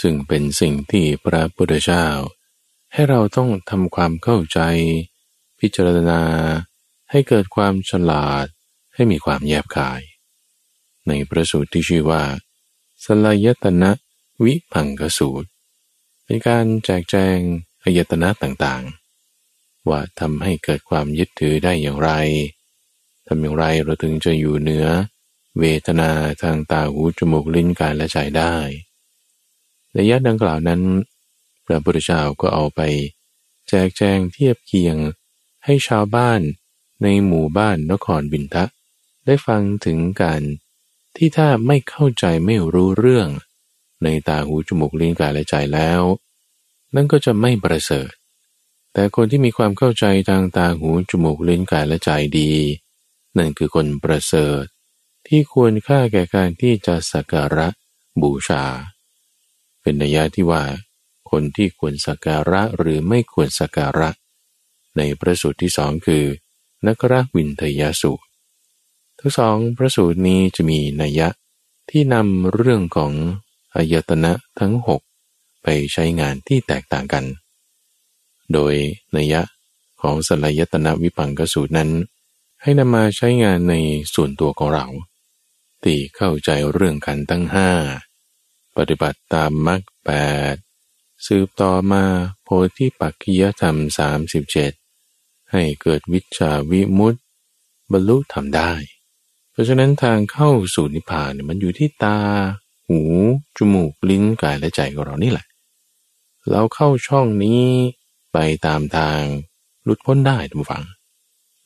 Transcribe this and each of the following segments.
ซึ่งเป็นสิ่งที่พระพุทธเจ้า ให้เราต้องทำความเข้าใจ พิจารณา ให้เกิดความฉลาด ให้มีความแยบคาย ในประสูตรที่ชื่อว่า สลายตนะวิพังกสูตร เป็นการแจกแจงอายตนะต่างๆ ว่าทำให้เกิดความยึดถือได้อย่างไรทำอย่างไรเราถึงจะอยู่เหนือ เวทนาทางตาหูจมูกลิ้นกายและใจได้ ในยะดังกล่าวนั้น พระพุทธเจ้าก็เอาไป แจกแจงเทียบเคียง ให้ชาวบ้านในหมู่บ้านนครบินทะ ได้ฟังถึงการที่ถ้าไม่เข้าใจไม่รู้เรื่อง ในตาหูจมูกลิ้นกายและใจแล้ว นั่นก็จะไม่ประเสริฐ แต่คนที่มีความเข้าใจทางตาหูจมูกลิ้นกายและใจดี นั่นคือคนประเสริฐ ที่ควรค่าแก่การที่จะสักการะบูชา เป็นนัยยะที่ว่าคนที่ควรสักการะหรือไม่ควรสักการะ ในพระสูตรที่สองคือ นักรวินทยสูตร ทั้งสองพระสูตรนี้จะมีนัยยะที่นำเรื่องของอายตนะทั้งหกไปใช้งานที่แตกต่างกัน โดยนัยยะของสลายตนะวิปังกสูตรนั้น ให้นำมาใช้งานในส่วนตัวของเรา ที่เข้าใจเรื่องกันตั้งห้า ปฏิบัติตามมรรคแปดสืบต่อมาโพธิปักกิยธรรมสามสิบเจ็ดให้เกิดวิชาวิมุตติ บรรลุทำได้ เพราะฉะนั้นทางเข้าสู่นิพพานมันอยู่ที่ตา หู จมูก ลิ้น กายและใจของเรานี่แหละ เราเข้าช่องนี้ไปตามทางหลุดพ้นได้ทุกฝัง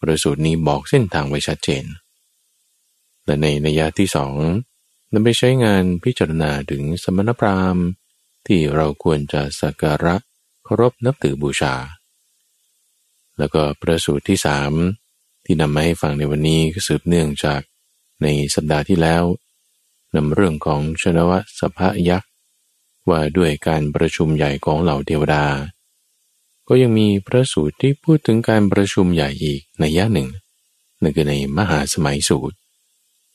ประสูตรนี้บอกเส้นทางไว้ชัดเจน และในนัยยะที่สอง นำไปใช้งานพิจารณาถึงสมณพราหมณ์ ที่เราควรจะสักการะเคารพนับถือบูชา แล้วก็ประสูตรที่สามที่นำมาให้ฟังในวันนี้ก็สืบเนื่องจากในสัปดาห์ที่แล้วนำเรื่องของชนวสภะยักษ์ว่าด้วยการประชุมใหญ่ของเหล่าเทวดา ก็ยังมีพระสูตรที่พูดถึงการประชุมใหญ่อีกในยะหนึ่งนั่นคือในมหาสมัยสูตร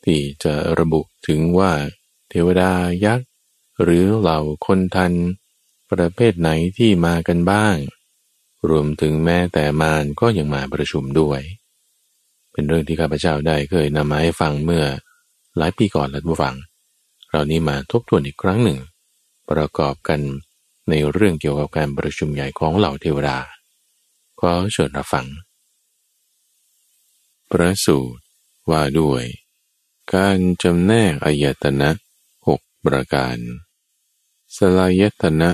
ที่จะระบุถึงว่าเทวดายักษ์ หรือเหล่าคนทัน ประเภทไหนที่มากันบ้าง รวมถึงแม้แต่มารก็ยังมาประชุมด้วย เป็นเรื่องที่ข้าพเจ้าได้เคยนำมาให้ฟังเมื่อหลายปีก่อนแล้วผู้ฟัง เรานี้มาทบทวนอีกครั้งหนึ่ง ประกอบกันในเรื่องเกี่ยวกับการประชุมใหญ่ของเหล่าเทวดาขอเชิญรับฟังพระสูตรว่าด้วย การจำแนกอายตนะหกประการ สลายตนะ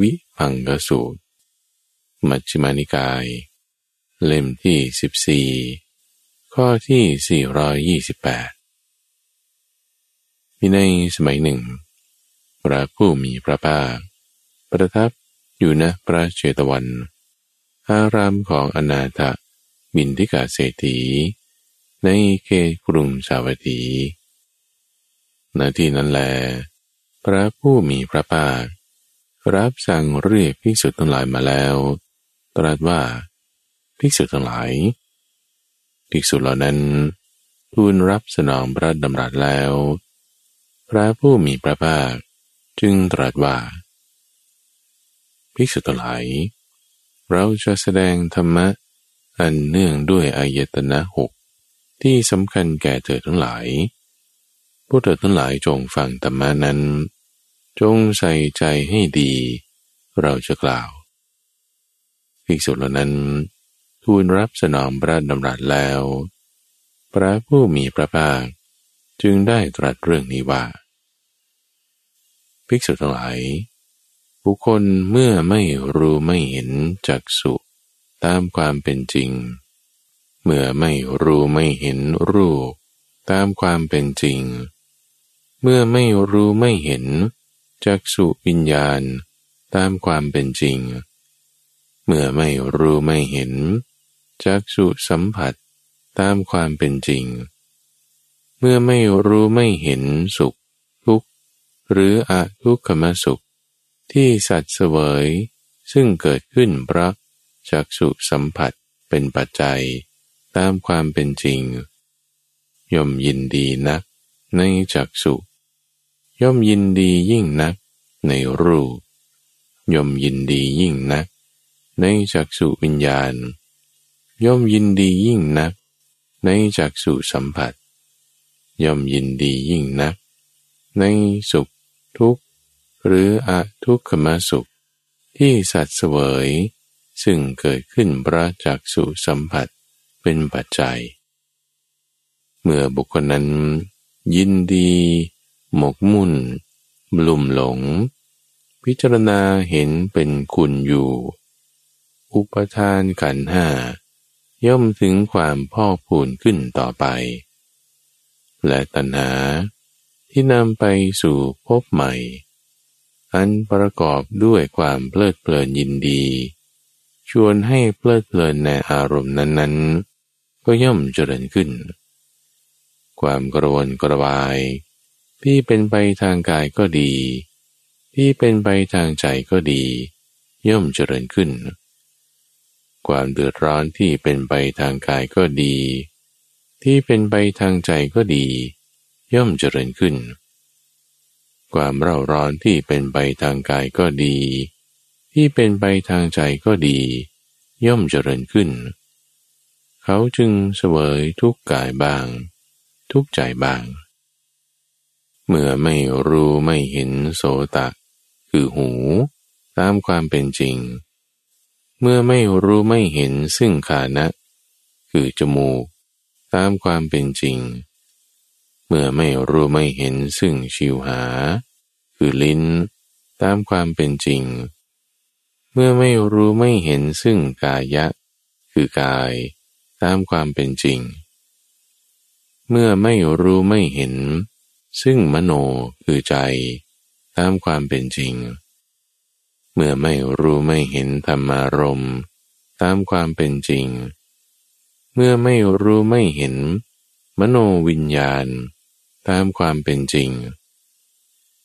วิพังกสูตร มัชฌิมานิกาย เล่มที่สิบสี่ข้อที่สี่ร้อยยี่สิบแปดมีในสมัยหนึ่ง พระผู้มีพระภาค ประทับอยู่ณพระเชตวัน อารามของอนาถบินทิกาเศรษฐี ในเขตกรุงสาวัตถีณที่นั้นแล พระผู้มีพระภาครับสั่งเรียกภิกษุทั้งหลายมาแล้ว ตรัสว่าภิกษุทั้งหลาย ภิกษุเหล่านั้นทูลรับสนองพระดำรัสแล้ว พระผู้มีพระภาคจึงตรัสว่าภิกษุทั้งหลาย เราจะแสดงธรรมะอันเนื่องด้วยอายตนะหก ที่สำคัญแก่เธอทั้งหลาย พวกเธอทั้งหลายจงฟังธรรมานั้น จงใส่ใจให้ดี เราจะกล่าวภิกษุเหล่านั้น ทูลรับสนองพระดำรัสแล้ว พระผู้มีพระภาคจึงได้ตรัสเรื่องนี้ว่า ภิกษุทั้งหลาย บุคคลเมื่อไม่รู้ไม่เห็นจักสุตามความเป็นจริง เมื่อไม่รู้ไม่เห็นรูป ตามความเป็นจริง เมื่อไม่รู้ไม่เห็นจักสุวิญญาณ ตามความเป็นจริง เมื่อไม่รู้ไม่เห็นจักสุสัมผัสตามความเป็นจริง เมื่อไม่รู้ไม่เห็นสุข ทุกข์ หรืออทุกขมสุข ที่สัตว์เสวย ซึ่งเกิดขึ้นเพราะจักสุสัมผัสเป็นปัจจัย ตามความเป็นจริง ย่อมยินดีนัก ในจักสุย่อมยินดียิ่งนัก ในรูป ย่อมยินดียิ่งนัก ในจักสุวิญญาณ ย่อมยินดียิ่งนัก ในจักสุสัมผัส ย่อมยินดียิ่งนัก ในสุขทุกข์ หรืออทุกขมสุข ที่สัตว์เสวย ซึ่งเกิดขึ้นพระจักสุสัมผัส เป็นปัจจัย เมื่อบุคคลนั้น ยินดี หมกมุ่นบลุ่มหลง พิจารณาเห็นเป็นคุณอยู่ อุปทานขันห้าย่อมถึงความพ่อพูนขึ้นต่อไป และตัณหาที่นำไปสู่พบใหม่ อันประกอบด้วยความเพลิดเพลินยินดี ชวนให้เพลิดเพลินในอารมณ์นั้นๆ ก็ย่อมเจริญขึ้น ความกระวนกระวาย ที่เป็นไปทางกายก็ดี ที่เป็นไปทางใจก็ดี ย่อมเจริญขึ้น ความเดือดร้อนที่เป็นไปทางกายก็ดี ที่เป็นไปทางใจก็ดี ย่อมเจริญขึ้น ความเร่าร้อนที่เป็นไปทางกายก็ดี ที่เป็นไปทางใจก็ดี ย่อมเจริญขึ้น เขาจึงเสวยทุกกายบาง ทุกใจบาง เมื่อไม่รู้ไม่เห็นโสตะ คือหู ตามความเป็นจริง เมื่อไม่รู้ไม่เห็นซึ่งขานะ คือจมูก ตามความเป็นจริง เมื่อไม่รู้ไม่เห็นซึ่งชิวหา คือลิ้น ตามความเป็นจริง เมื่อไม่รู้ไม่เห็นซึ่งกายะ คือกายามความเป็นจริง เมื่อไม่รู้ไม่เห็น ซึ่งมโนคือใจ ตามความเป็นจริง เมื่อไม่รู้ไม่เห็นธรรมารมตามความเป็นจริง เมื่อไม่รู้ไม่เห็น มโนวิญญาณ ตามความเป็นจริง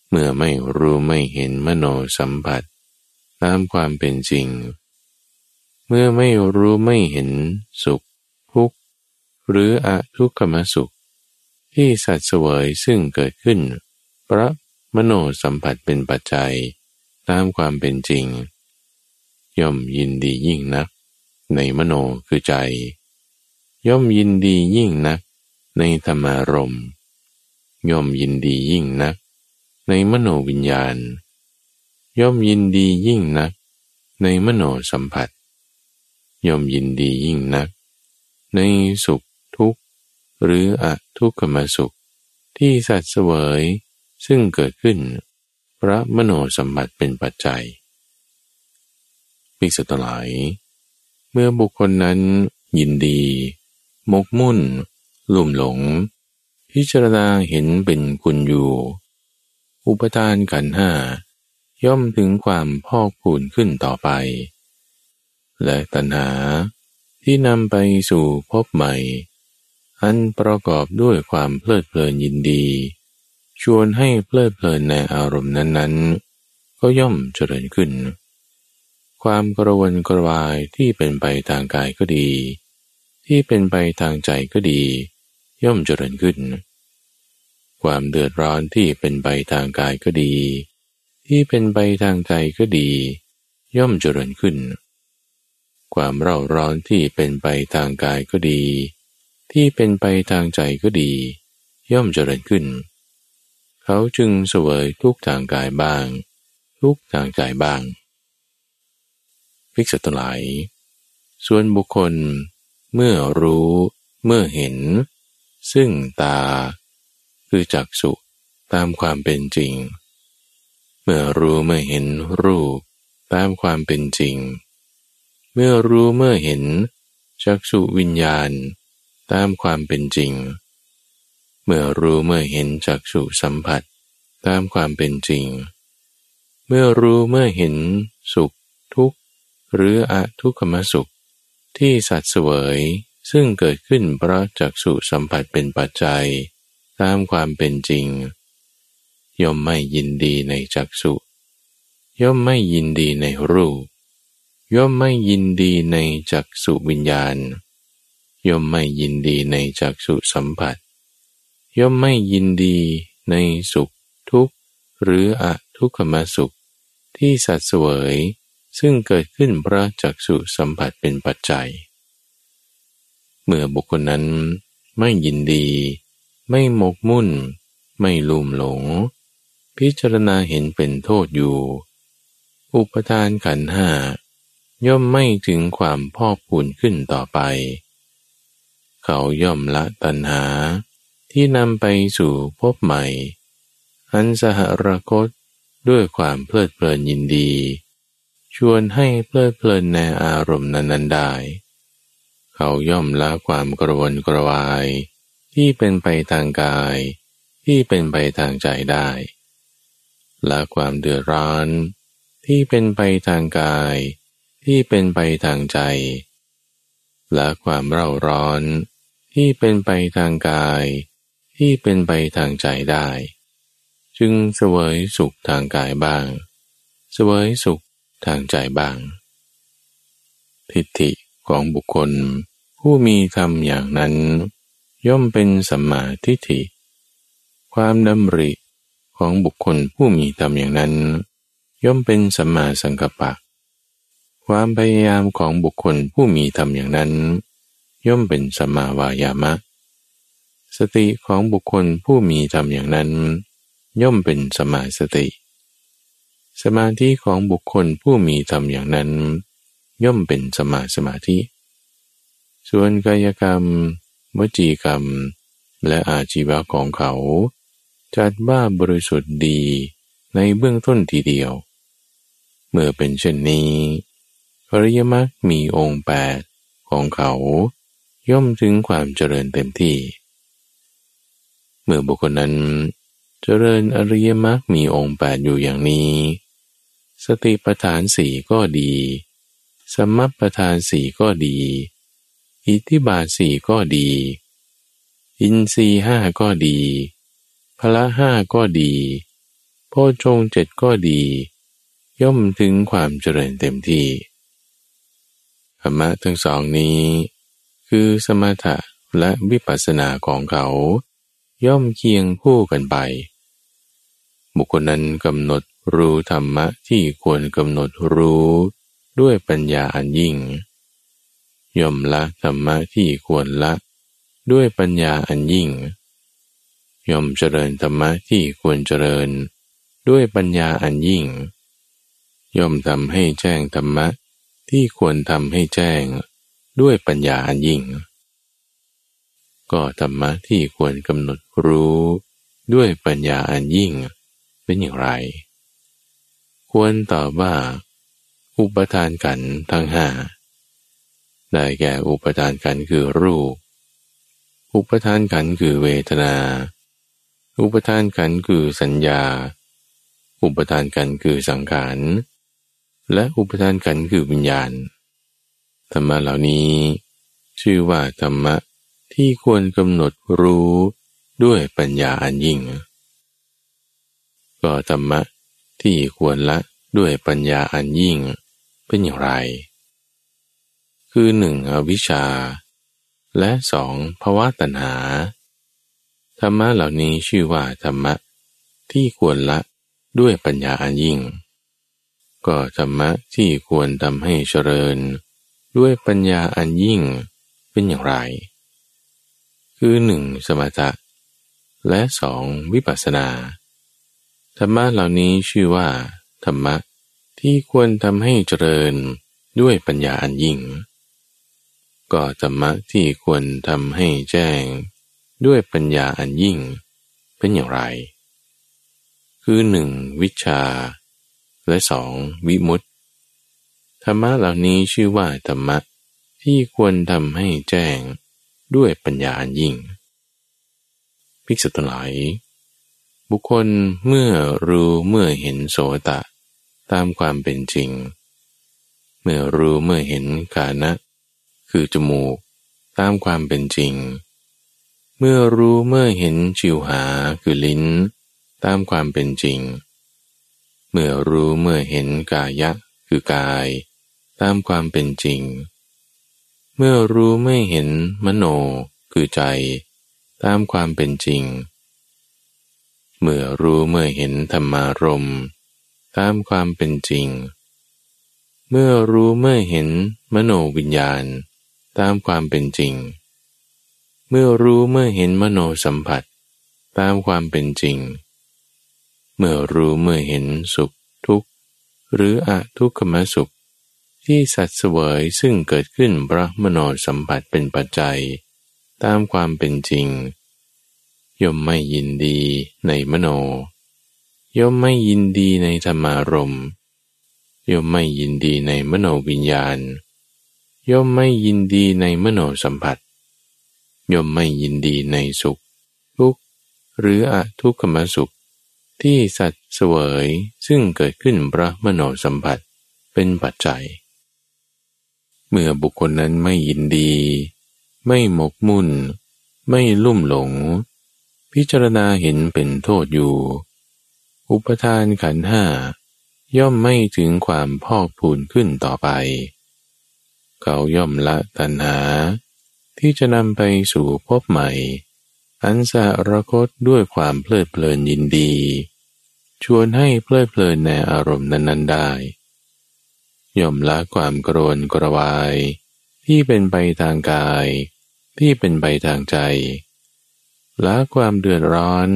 เมื่อไม่รู้ไม่เห็นมโนสัมผัส ตามความเป็นจริงเมื่อไม่รู้ไม่เห็นสุข หรืออทุกขมสุข ที่สัตว์เสวยซึ่งเกิดขึ้น เพราะมโนสัมผัสเป็นปัจจัย ตามความเป็นจริง ย่อมยินดียิ่งนัก ในมโนคือใจ ย่อมยินดียิ่งนัก ในธรรมารมย่อมยินดียิ่งนัก ในมโนวิญญาณ ย่อมยินดียิ่งนัก ในมโนสัมผัส ย่อมยินดียิ่งนัก ในสุข หรืออทุกขมสุข ที่สัตว์เสวยซึ่งเกิดขึ้น พระมโนสัมผัสเป็นปัจจัยภิกษุทั้งหลาย เมื่อบุคคลนั้นยินดี มกมุ่น ลุ่มหลง พิจารณาเห็นเป็นคุณอยู่ อุปทานขันห้า ย่อมถึงความพอกพูนขึ้นต่อไป และตัณหาที่นำไปสู่พบใหม่ อันประกอบด้วยความเพลิดเพลินยินดี ชวนให้เพลิดเพลินในอารมณ์นั้นๆ ก็ย่อมเจริญขึ้น ความกระวนกระวายที่เป็นไปทางกายก็ดี ที่เป็นไปทางใจก็ดี ย่อมเจริญขึ้น ความเดือดร้อนที่เป็นไปทางกายก็ดี ที่เป็นไปทางใจก็ดี ย่อมเจริญขึ้น ความเร่าร้อนที่เป็นไปทางกายก็ดี ที่เป็นไปทางใจก็ดี ย่อมเจริญขึ้น เขาจึงเสวยทุกทางกายบ้าง ทุกทางใจบ้างภิกษุทั้งหลาย ส่วนบุคคลเมื่อรู้ เมื่อเห็น ซึ่งตา คือจักสุตามความเป็นจริง เมื่อรู้เมื่อเห็นรูปตามความเป็นจริง เมื่อรู้เมื่อเห็นจักสุวิญญาณ ตามความเป็นจริง เมื่อรู้เมื่อเห็นจักสุสัมผัส ตามความเป็นจริง เมื่อรู้เมื่อเห็นสุขทุกข์ หรืออทุกขมสุข ที่สัตว์เสวยซึ่งเกิดขึ้นเพราะจักสุสัมผัสเป็นปัจจัย ตามความเป็นจริง ย่อมไม่ยินดีในจักสุย่อมไม่ยินดีในรูป ย่อมไม่ยินดีในจักสุวิญญาณ ย่อมไม่ยินดีในจักสุสัมผัส ย่อมไม่ยินดีในสุขทุกข์ หรืออทุกขมสุข ที่สัตว์เสวย ซึ่งเกิดขึ้นเพราะจักสุสัมผัสเป็นปัจจัย เมื่อบุคคลนั้นไม่ยินดี ไม่หมกมุ่น ไม่ลุ่มหลง พิจารณาเห็นเป็นโทษอยู่ อุปทานขันห้าย่อมไม่ถึงความพอกพูนขึ้นต่อไป เขาย่อมละตัณหา ที่นำไปสู่พบใหม่ อันสหรคตด้วยความเพลิดเพลินยินดี ชวนให้เพลิดเพลินในอารมณ์นั้นๆได้ เขาย่อมละความกระวนกระวาย ที่เป็นไปทางกาย ที่เป็นไปทางใจได้ละความเดือดร้อน ที่เป็นไปทางกาย ที่เป็นไปทางใจละความเร่าร้อน ที่เป็นไปทางกาย ที่เป็นไปทางใจได้ จึงเสวยสุขทางกายบ้าง เสวยสุขทางใจบ้าง ทิฏฐิของบุคคล ผู้มีธรรมอย่างนั้น ย่อมเป็นสัมมาทิฏฐิ ความดำริของบุคคลผู้มีธรรมอย่างนั้น ย่อมเป็นสัมมาสังกัปปะ ความพยายามของบุคคลผู้มีธรรมอย่างนั้น ย่อมเป็นสัมมาวายามะ สติของบุคคลผู้มีธรรมอย่างนั้น ย่อมเป็นสมาสติ สมาธิของบุคคลผู้มีธรรมอย่างนั้น ย่อมเป็นสมาสมาธิ ส่วนกายกรรม วจีกรรม และอาชีวะของเขา จัดว่าบริสุทธิ์ดีในเบื้องต้นทีเดียว เมื่อเป็นเช่นนี้อริยมรรคมีองค์แปดของเขา ย่อมถึงความเจริญเต็มที่ เมื่อบุคคลนั้น เจริญอริยมรรคมีองค์แปดอยู่อย่างนี้ สติปัฏฐานสี่ก็ดี สมัปประธานสี่ก็ดี อิทธิบาทสี่ก็ดี อินทรีห้าก็ดีพละห้าก็ดีโพชงเจ็ดก็ดี ย่อมถึงความเจริญเต็มที่ธรรมะทั้งสองนี้ คือสมถะและวิปัสสนาของเขา ย่อมเคียงคู่กันไป บุคคลนั้นกำหนดรู้ธรรมะที่ควรกำหนดรู้ด้วยปัญญาอันยิ่ง ย่อมละธรรมะที่ควรละ ด้วยปัญญาอันยิ่ง ย่อมเจริญธรรมะที่ควรเจริญ ด้วยปัญญาอันยิ่ง ย่อมทำให้แจ้งธรรมะที่ควรทำให้แจ้ง ด้วยปัญญาอันยิ่ง ก็ธรรมะที่ควรกำหนดรู้ด้วยปัญญาอันยิ่งเป็นอย่างไร ควรตอบว่า อุปทานขันทั้งห้าได้แก่อุปทานขันคือรูป อุปทานขันคือเวทนา อุปทานขันคือสัญญา อุปทานขันคือสังขาร และอุปทานขันคือวิญญาณ ธรรมะเหล่านี้ ชื่อว่าธรรมะที่ควรกำหนดรู้ด้วยปัญญาอันยิ่ง ก็ธรรมะที่ควรละด้วยปัญญาอันยิ่งเป็นอย่างไร คือหนึ่งอวิชชา และสองภาวะตัณหา ธรรมะเหล่านี้ชื่อว่าธรรมะที่ควรละด้วยปัญญาอันยิ่ง ก็ธรรมะที่ควรทำให้เจริญ ด้วยปัญญาอันยิ่งเป็นอย่างไร คือหนึ่งสมถะ และสองวิปัสสนา ธรรมะเหล่านี้ชื่อว่า ธรรมะที่ควรทำให้เจริญด้วยปัญญาอันยิ่ง ก็ธรรมะที่ควรทำให้แจ้ง ด้วยปัญญาอันยิ่ง เป็นอย่างไร คือหนึ่งวิชา และสองวิมุตติ ธรรมะเหล่านี้ชื่อว่าธรรมะที่ควรทำให้แจ้งด้วยปัญญาอันยิ่ง ภิกษุทั้งหลาย บุคคลเมื่อรู้เมื่อเห็นโสตะ ตามความเป็นจริง เมื่อรู้เมื่อเห็นกานะ คือจมูก ตามความเป็นจริง เมื่อรู้เมื่อเห็นจิวหาคือลิ้น ตามความเป็นจริง เมื่อรู้เมื่อเห็นกายะคือกาย ตามความเป็นจริง เมื่อรู้ไม่เห็นมโนคือใจ ตามความเป็นจริง เมื่อรู้เมื่อเห็นธรรมารมตามความเป็นจริง เมื่อรู้เมื่อเห็นมโนวิญญาณ ตามความเป็นจริง เมื่อรู้เมื่อเห็นมโนสัมผัส ตามความเป็นจริง เมื่อรู้เมื่อเห็นสุขทุกข์ หรืออะทุกขมสุข ที่สัตว์เสวยซึ่งเกิดขึ้นพระมโนสัมผัสเป็นปัจจัย ตามความเป็นจริง ย่อมไม่ยินดีในมโน ย่อมไม่ยินดีในธรรมารมย่อมไม่ยินดีในมโนวิญญาณ ย่อมไม่ยินดีในมโนสัมผัส ย่อมไม่ยินดีในสุข ทุกข์หรืออทุกขมสุข ที่สัตว์เสวยซึ่งเกิดขึ้นพระมโนสัมผัสเป็นปัจจัย เมื่อบุคคลนั้นไม่ยินดี ไม่หมกมุ่น ไม่ลุ่มหลง พิจารณาเห็นเป็นโทษอยู่ อุปทานขันห้าย่อมไม่ถึงความพอกพูนขึ้นต่อไป เขาย่อมละตัณหา ที่จะนำไปสู่พบใหม่ อันสารคตด้วยความเพลิดเพลินยินดี ชวนให้เพลิดเพลินในอารมณ์นั้น ๆ ได้ ย่อมละความกรนกระวาย ที่เป็นไปทางกาย ที่เป็นไปทางใจละความเดือดร้อน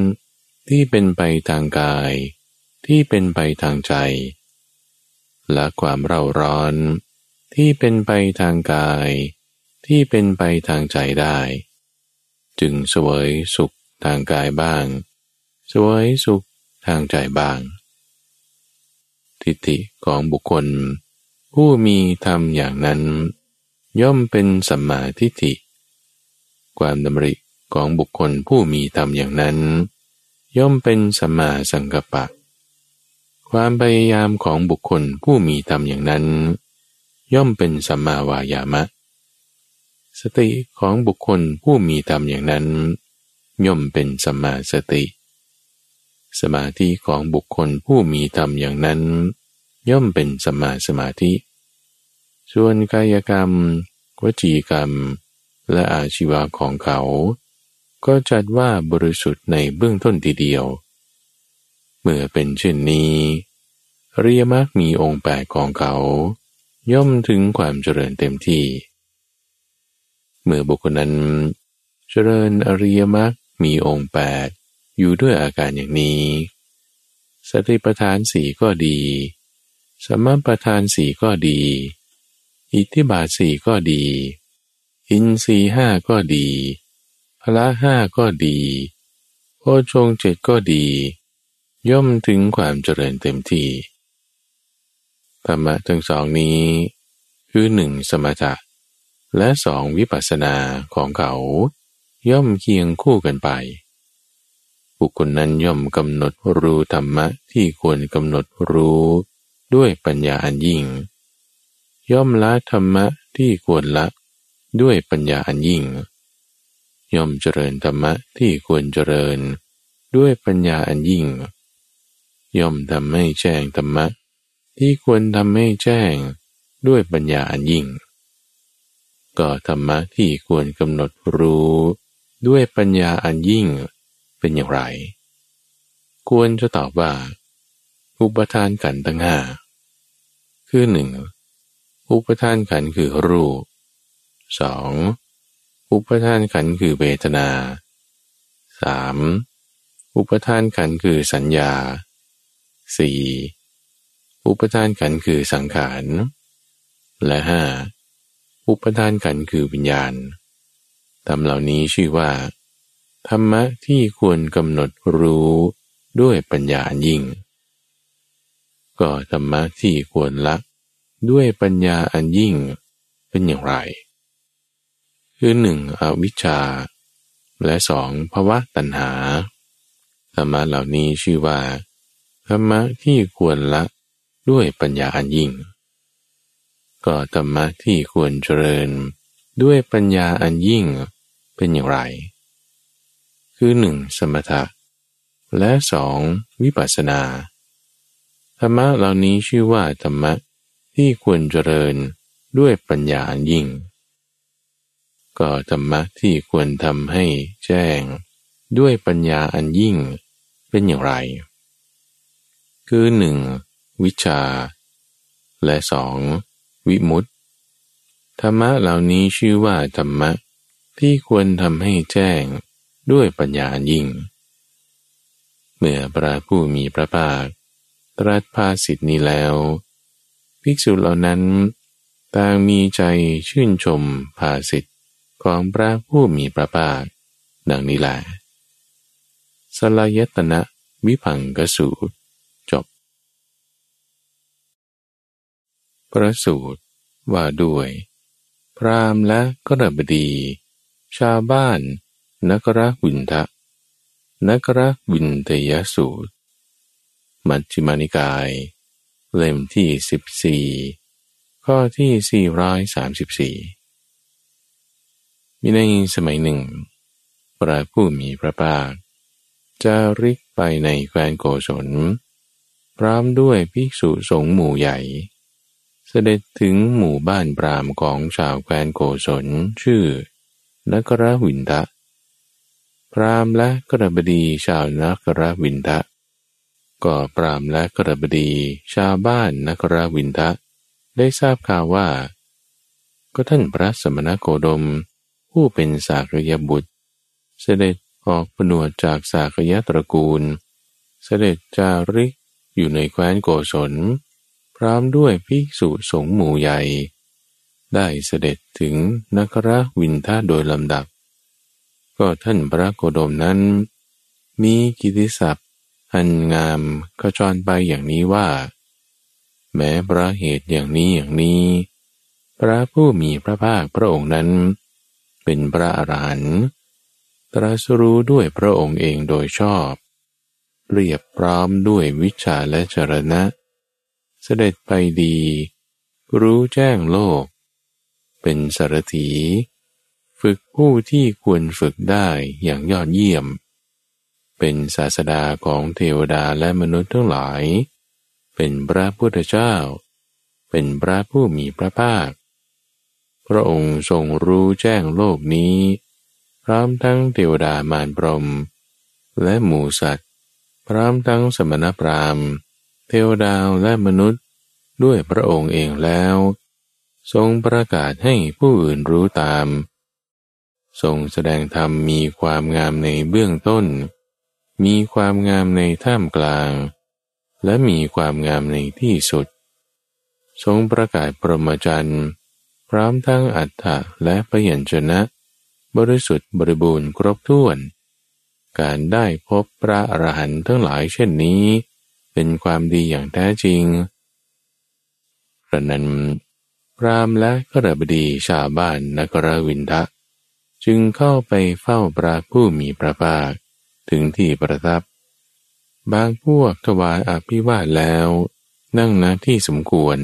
ที่เป็นไปทางกาย ที่เป็นไปทางใจละความเร่าร้อน ที่เป็นไปทางกาย ที่เป็นไปทางใจได้ จึงสวยสุขทางกายบ้างสวยสุขทางใจบ้าง ทิฏฐิของบุคคล ผู้มีธรรมอย่างนั้น ย่อมเป็นสัมมาทิฏฐิ ความดำริของบุคคลผู้มีธรรมอย่างนั้น ย่อมเป็นสัมมาสังกัปปะ ความพยายามของบุคคลผู้มีธรรมอย่างนั้น ย่อมเป็นสัมมาวายามะ สติของบุคคลผู้มีธรรมอย่างนั้น ย่อมเป็นสัมมาสติ สมาธิของบุคคลผู้มีธรรมอย่างนั้น ย่อมเป็นสมาสมาธิ ส่วนกายกรรม วจีกรรม และอาชีวะของเขา ก็จัดว่าบริสุทธิ์ในเบื้องต้นทีเดียว เมื่อเป็นเช่นนี้ เรียมักมีองค์แปดของเขา ย่อมถึงความเจริญเต็มที่ เมื่อบุคคลนั้น เจริญอริยมรรคมีองค์แปดอยู่ด้วยอาการอย่างนี้ สติปัฏฐานสี่ก็ดี สมประทานสี่ก็ดี อิทธิบาทสี่ก็ดี อินทรีห้าก็ดีพละห้าก็ดีโพชงเจ็ดก็ดี ย่อมถึงความเจริญเต็มที่ธรรมะทั้งสองนี้ คือหนึ่งสมถะ และสองวิปัสสนาของเขา ย่อมเคียงคู่กันไป บุคคลนั้นย่อมกำหนดรู้ธรรมะที่ควรกำหนดรู้ ด้วยปัญญาอันยิ่ง ย่อมละธรรมะที่ควรละด้วยปัญญาอันยิ่ง ย่อมเจริญธรรมะที่ควรเจริญ ด้วยปัญญาอันยิ่ง ย่อมทำให้แจ้งธรรมะ ที่ควรทำให้แจ้งด้วยปัญญาอันยิ่ง ก็ธรรมะที่ควรกำหนดรู้ด้วยปัญญาอันยิ่งเป็นอย่างไร ควรจะตอบว่า อุปทานขันตั้งห้าคือหนึ่งอุปทานขันคือรูปสองอุปทานขันคือเวทนาสามอุปทานขันคือสัญญาสี่อุปทานขันคือสังขาร และห้าอุปทานขันคือวิญญาณธรรมเหล่านี้ชื่อว่า ธรรมะที่ควรกำหนดรู้ด้วยปัญญายิ่ง ก็ธรรมะที่ควรละด้วยปัญญาอันยิ่งเป็นอย่างไร คือหนึ่งอวิชชา และสองภวะตัณหา ธรรมะเหล่านี้ชื่อว่า ธรรมะที่ควรละด้วยปัญญาอันยิ่ง ก็ธรรมะที่ควรเจริญด้วยปัญญาอันยิ่งเป็นอย่างไร คือหนึ่งสมถะ และสองวิปัสสนา ธรรมะเหล่านี้ชื่อว่าธรรมะที่ควรเจริญด้วยปัญญาอยิ่ง ก็ธรรมะที่ควรทำให้แจ้ง ด้วยปัญญาอันยิ่งเป็นอย่างไร คือหนึ่งวิชา และสองวิมุตติ ธรรมะเหล่านี้ชื่อว่าธรรมะที่ควรทำให้แจ้งด้วยปัญญายิ่ง เมื่อพระผู้มีพระภาค ตรัสภาสิทธินี้แล้ว ภิกษุเหล่านั้น ต่างมีใจชื่นชมภาสิทธิของพระผู้มีพระภาคดังนี้แหละสลายตนะวิพังกสูตร จบ พระสูตรว่าด้วย พรามและกระบดี ชาวบ้าน นักรวินทะนักรวินเตยสูตร มัชฌิมานิกาย เล่มที่สิบสี่ข้อที่สี่ร้อยสามสิบสี่มีในสมัยหนึ่ง พระผู้มีพระภาคจะริกไปในแคว้นโกศล พร้อมด้วยภิกษุสงฆ์หมู่ใหญ่ เสด็จถึงหมู่บ้านปรามของชาวแคว้นโกศลชื่อนกรวินทะพรามและกระบดีชาวนกรวินทะ ก็พรามและกระบดีชาวบ้านนักราวินทะ ได้ทราบข่าวว่า ก็ท่านพระสมณโคดม ผู้เป็นสากยบุตร เสด็จออกผนวดจากสากยตระกูล เสด็จจาริกอยู่ในแคว้นโกศล พร้อมด้วยภิกษุสงฆ์หมู่ใหญ่ ได้เสด็จถึงนครวินทาโดยลำดับ ก็ท่านพระโคดมนั้น มีกิติศัพท อันงามขจรไปอย่างนี้ว่า แม้พระเหตุอย่างนี้อย่างนี้ พระผู้มีพระภาคพระองค์นั้น เป็นพระอรหันต์ตรัสรู้ด้วยพระองค์เองโดยชอบ เรียบพร้อมด้วยวิชาและจรณะ เสด็จไปดี รู้แจ้งโลก เป็นสารถี ฝึกผู้ที่ควรฝึกได้อย่างยอดเยี่ยม เป็นศาสดาของเทวดาและมนุษย์ทั้งหลาย เป็นพระพุทธเจ้า เป็นพระผู้มีพระภาค พระองค์ทรงรู้แจ้งโลกนี้ พร้อมทั้งเทวดามารพรม และหมูสัตว์ พร้อมทั้งสมณพราหมณ์ เทวดาและมนุษย์ด้วยพระองค์เองแล้ว ทรงประกาศให้ผู้อื่นรู้ตาม ทรงแสดงธรรมมีความงามในเบื้องต้น มีความงามในท่ามกลาง และมีความงามในที่สุด ทรงประกาศปรมจันทร์พร้อมทั้งอัฏฐะและพยัญชนะ บริสุทธิ์บริบูรณ์ครบถ้วน การได้พบพระอรหันต์ทั้งหลายเช่นนี้ เป็นความดีอย่างแท้จริงพระนั้นพรามและกระบดีชาวบ้านนกรวินทะ จึงเข้าไปเฝ้าพระผู้มีพระภาค ถึงที่ประทับ บางพวกถวายอภิวาทแล้ว นั่งณที่สมควร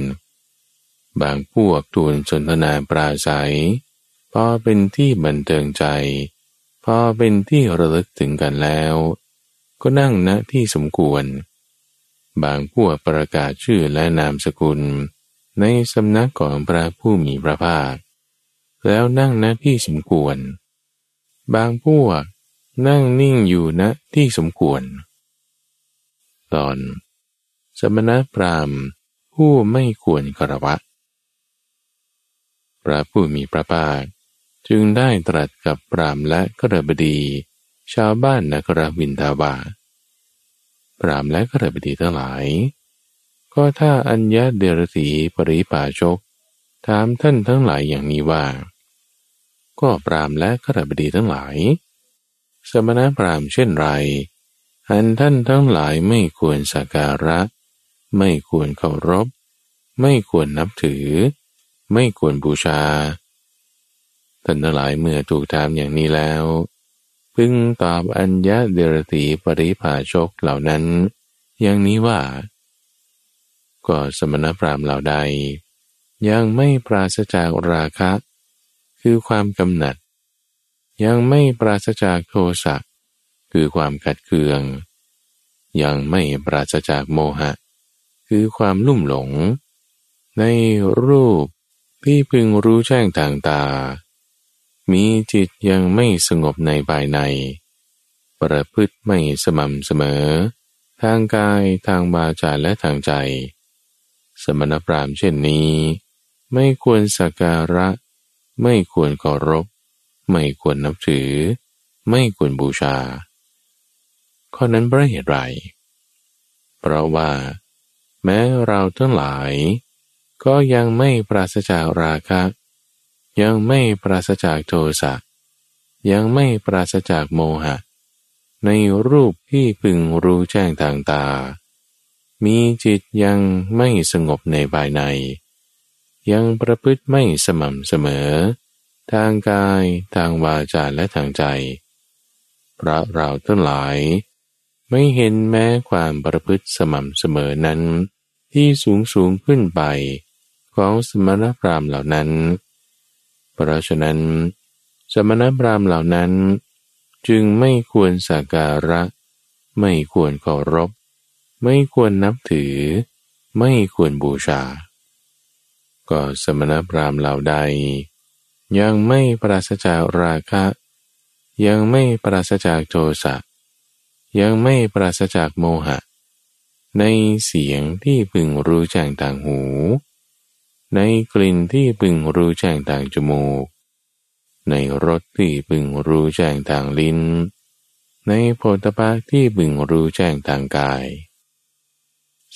บางพวกทูลสนทนาปราศัย พอเป็นที่บันเทิงใจ พอเป็นที่ระลึกถึงกันแล้ว ก็นั่งณที่สมควร บางพวกประกาศชื่อและนามสกุล ในสำนักของพระผู้มีพระภาค แล้วนั่งณที่สมควรบางพวก นั่งนิ่งอยู่ณที่สมควร ตอน สมณพราหมณ์ผู้ไม่ควรกระวะ พระผู้มีพระภาคจึงได้ตรัสกับพรามและกระบดี ชาวบ้านนกรวินทาวาพรามและกระบดีทั้งหลาย ก็ถ้าอัญญาเดรถีปริปาชก ถามท่านทั้งหลายอย่างนี้ว่า ก็ปรามและขรบดีทั้งหลาย สมณพราหมณ์เช่นไร อันท่านทั้งหลายไม่ควรสักการะ ไม่ควรเคารพ ไม่ควรนับถือ ไม่ควรบูชา ท่านทั้งหลายเมื่อถูกถามอย่างนี้แล้ว พึงตอบอัญญาเดรตีปริภาชกเหล่านั้น อย่างนี้ว่า ก็สมณพราหมณ์เหล่าใด ยังไม่ปราศจากราคะ คือความกำหนัด ยังไม่ปราศจากโทสะคือความขัดเคือง ยังไม่ปราศจากโมหะ คือความลุ่มหลง ในรูปที่พึงรู้แจ้งต่างตา มีจิตยังไม่สงบในภายใน ประพฤติไม่สม่ำเสมอ ทางกายทางบาจาและทางใจ สมณพราหมณ์เช่นนี้ ไม่ควรสักการะ ไม่ควรเคารพ ไม่ควรนับถือ ไม่ควรบูชา ข้อนั้นเพราะเหตุไร เพราะว่า แม้เราทั้งหลาย ก็ยังไม่ปราศจากราคะ ยังไม่ปราศจากโทสะยังไม่ปราศจากโมหะ ในรูปที่พึงรู้แจ้งทางตา มีจิตยังไม่สงบในภายใน ยังประพฤติไม่สม่ำเสมอ ทางกาย ทางวาจาและทางใจ พระเราทั้งหลาย ไม่เห็นแม้ความประพฤติสม่ำเสมอนั้น ที่สูงสูงขึ้นไป ของสมณพราหมณ์เหล่านั้น เพราะฉะนั้น สมณพราหมณ์เหล่านั้น จึงไม่ควรสักการะ ไม่ควรเคารพ ไม่ควรนับถือ ไม่ควรบูชา ก็สมณพราหมณ์เหล่าใด ยังไม่ปราศจากราคะ ยังไม่ปราศจากโทสะยังไม่ปราศจากโมหะ ในเสียงที่พึงรู้แจ้งต่างหู ในกลิ่นที่พึงรู้แจ้งต่างจมูก ในรสที่พึงรู้แจ้งต่างลิ้น ในโพธภะที่พึงรู้แจ้งต่างกาย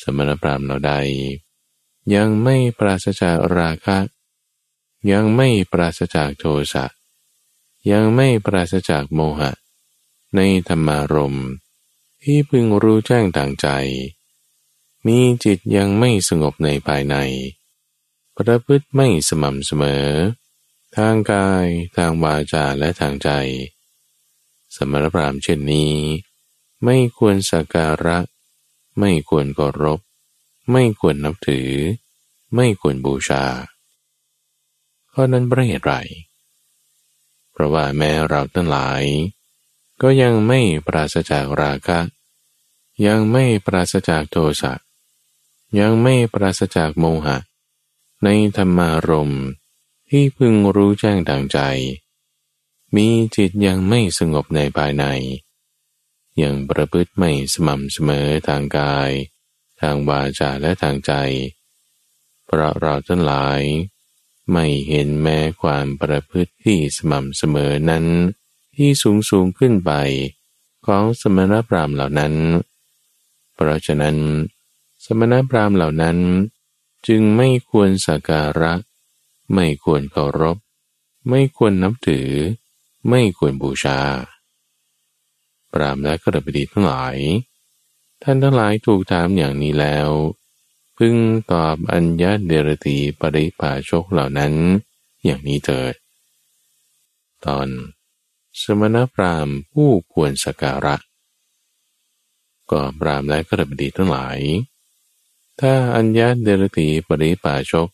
สมณพราหมณ์เหล่าใด ยังไม่ปราศจากราคะ ยังไม่ปราศจากโทสะยังไม่ปราศจากโมหะ ในธรรมารมที่พึงรู้แจ้งต่างใจ มีจิตยังไม่สงบในภายใน ประพฤติไม่สม่ำเสมอ ทางกายทางวาจาและทางใจ สมรพรามเช่นนี้ ไม่ควรสักการะ ไม่ควรกรบ ไม่ควรนับถือ ไม่ควรบูชา ข้อนั้นประเหตุไร เพราะว่าแม้เราทั้งหลาย ก็ยังไม่ปราศจากราคะ ยังไม่ปราศจากโทสะ ยังไม่ปราศจากโมหะ ในธรรมารมที่พึงรู้แจ้งดังใจ มีจิตยังไม่สงบในภายใน ยังประพฤติไม่สม่ำเสมอทางกาย ทางวาจาและทางใจ เพราะเราทั้งหลาย ไม่เห็นแม้ความประพฤติที่สม่ำเสมอนั้น ที่สูงสูงขึ้นไป ของสมณพราหมณ์เหล่านั้น เพราะฉะนั้น สมณพราหมณ์เหล่านั้น จึงไม่ควรสักการะ ไม่ควรเคารพ ไม่ควรนับถือ ไม่ควรบูชาปรามและกระบดีทั้งหลาย ท่านทั้งหลายถูกถามอย่างนี้แล้ว พึงตอบอัญญาเดรตีปริภาชกเหล่านั้น อย่างนี้เถิด ตอน สมณพราหมณ์ผู้ควรสการะ ก็ปรามและกระบดีทั้งหลาย ถ้าอัญญาเดรตีปริภาชก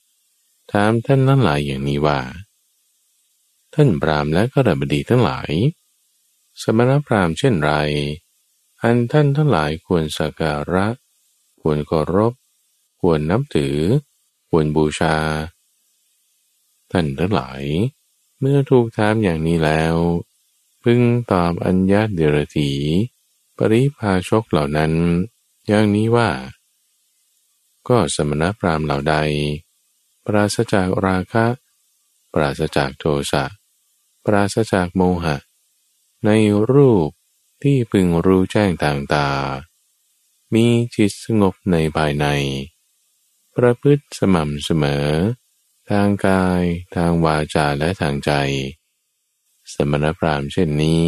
ถามท่านทั้งหลายอย่างนี้ว่า ท่านปรามและกระบดีทั้งหลาย สมณพราหมณ์เช่นไร อันท่านทั้งหลายควรสการะ ควรเคารพ ควรนับถือ ควรบูชา ท่านทั้งหลาย เมื่อถูกถามอย่างนี้แล้ว พึงตอบอัญญาเดรถีปริพาชกเหล่านั้น อย่างนี้ว่า ก็สมณพราหมณ์เหล่าใด ปราศจากราคะ ปราศจากโทสะปราศจากโมหะ ในรูปที่พึงรู้แจ้งต่างตา มีจิตสงบในภายใน ประพฤติสม่ำเสมอ ทางกาย ทางวาจาและทางใจ สมณพราหมณ์เช่นนี้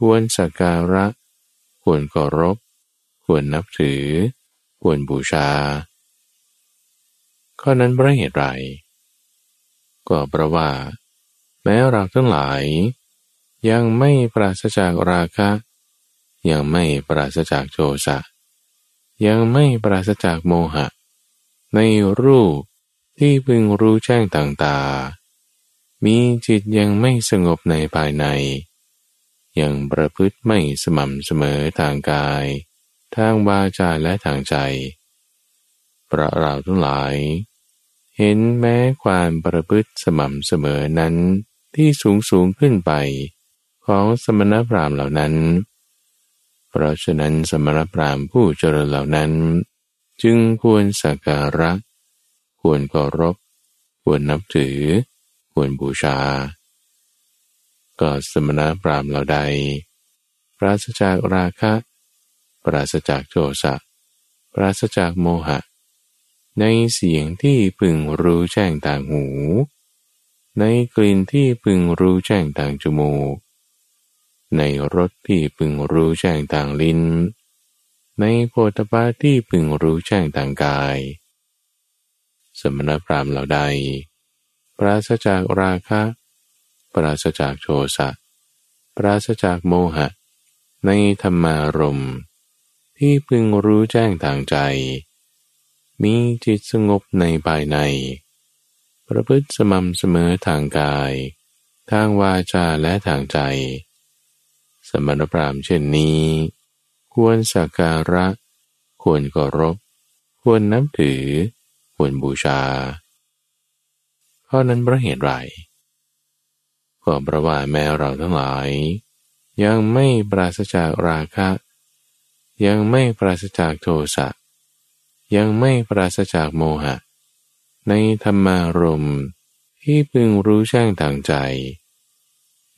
ควรสักการะ ควรเคารพ ควรนับถือ ควรบูชา ข้อนั้นเพราะเหตุไร ก็เพราะว่า แม้เราทั้งหลาย ยังไม่ปราศจากราคะ ยังไม่ปราศจากโทสะยังไม่ปราศจากโมหะ ในรูปที่พึงรู้แจ้งต่างๆ มีจิตยังไม่สงบในภายใน ยังประพฤติไม่สม่ำเสมอทางกาย ทางวาจาและทางใจ พระเราทั้งหลาย เห็นแม้ความประพฤติสม่ำเสมอนั้นที่สูงสูงขึ้นไปของสมณพราหมณ์เหล่านั้น เพราะฉะนั้นสมณพราหมณ์ผู้เจริญเหล่านั้น จึงควรสักการะ ควรเคารพ ควรนับถือ ควรบูชา ก็สมณพราหมณ์เราใด ปราศจากราคะ ปราศจากโทสะ ปราศจากโมหะ ในเสียงที่พึงรู้แจ้งต่างหู ในกลิ่นที่พึงรู้แจ้งต่างจมูก ในรสที่พึงรู้แจ้งต่างลิ้น ในโพธภาที่พึงรู้แจ้งต่างกาย สมณพราหมณ์เหล่าใด ปราศจากราคะ ปราศจากโทสะปราศจากโมหะ ในธรรมารมที่พึงรู้แจ้งทางใจ มีจิตสงบในภายใน ประพฤติสม่ำเสมอทางกาย ทางวาจาและทางใจ สมณพราหมณ์เช่นนี้ ควรสักการะ ควรเคารพ ควรนับถือ ควรบูชา ข้อนั้นเพราะเหตุไรก็เพราะว่าแม้เราทั้งหลาย ยังไม่ปราศจากราคะ ยังไม่ปราศจากโทสะยังไม่ปราศจากโมหะ ในธรรมารมที่พึงรู้แจ้งทางใจ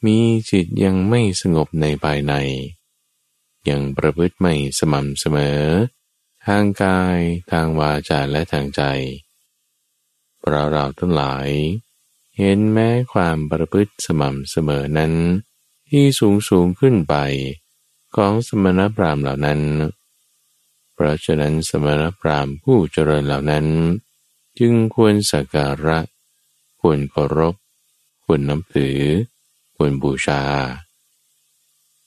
มีจิตยังไม่สงบในภายใน ยังประพฤติไม่สม่ำเสมอ ทางกายทางวาจาและทางใจ เพราะเราทั้งหลาย เห็นแม้ความประพฤติสม่ำเสมอนั้น ที่สูงสูงขึ้นไป ของสมณพราหมณ์เหล่านั้น เพราะฉะนั้นสมณพราหมณ์ผู้เจริญเหล่านั้น จึงควรสักการะ ควรเคารพ ควรนับถือ ควรบูชา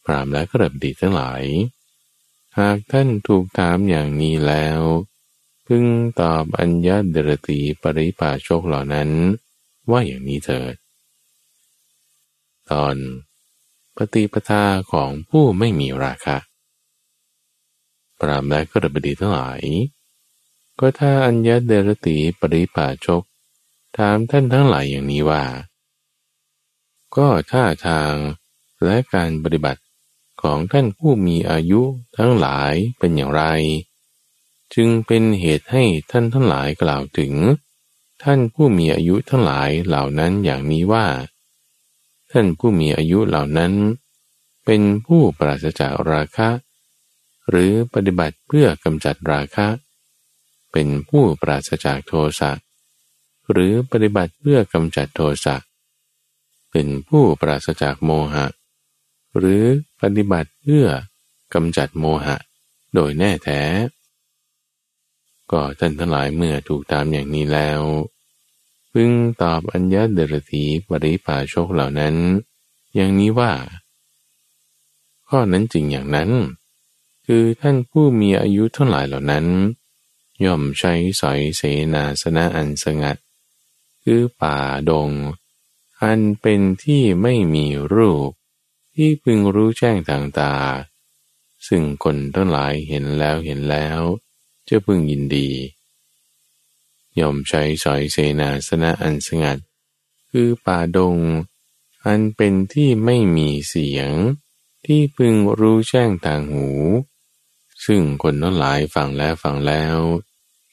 พรามและกระบดีทั้งหลาย หากท่านถูกถามอย่างนี้แล้ว พึงตอบอัญญาเดรตีปริปาโชคเหล่านั้น ว่าอย่างนี้เถิด ตอน ปฏิปทาของผู้ไม่มีราคะปรามและกระบดีทั้งหลาย ก็ถ้าอัญญาเดรตีปริปาชกถามท่านทั้งหลายอย่างนี้ว่า ก็ท่าทางและการปฏิบัติ ของท่านผู้มีอายุทั้งหลายเป็นอย่างไร จึงเป็นเหตุให้ท่านทั้งหลายกล่าวถึง ท่านผู้มีอายุทั้งหลายเหล่านั้นอย่างนี้ว่า ท่านผู้มีอายุเหล่านั้น เป็นผู้ปราศจากราคะ หรือปฏิบัติเพื่อกำจัดราคะ เป็นผู้ปราศจากโทสะหรือปฏิบัติเพื่อกำจัดโทสะเป็นผู้ปราศจากโมหะ หรือปฏิบัติเพื่อกำจัดโมหะ โดยแน่แท้ ก็ท่านทั้งหลายเมื่อถูกตามอย่างนี้แล้วพึงตอบอัญญาเดรธีปริภาโชคเหล่านั้น อย่างนี้ว่า ข้อนั้นจริงอย่างนั้น คือท่านผู้มีอายุเท่าไหร่เหล่านั้น ย่อมใช้สอยเสนาสนะอันสงัด คือป่าดง อันเป็นที่ไม่มีรูป ที่พึงรู้แจ้งทางตา ซึ่งคนทั้งหลายเห็นแล้วเห็นแล้วจะพึงยินดียอมใช้สอยเสนาสนะอันสงัด คือป่าดง อันเป็นที่ไม่มีเสียง ที่พึงรู้แจ้งทางหู ซึ่งคนทั้งหลายฟังแล้วฟังแล้ว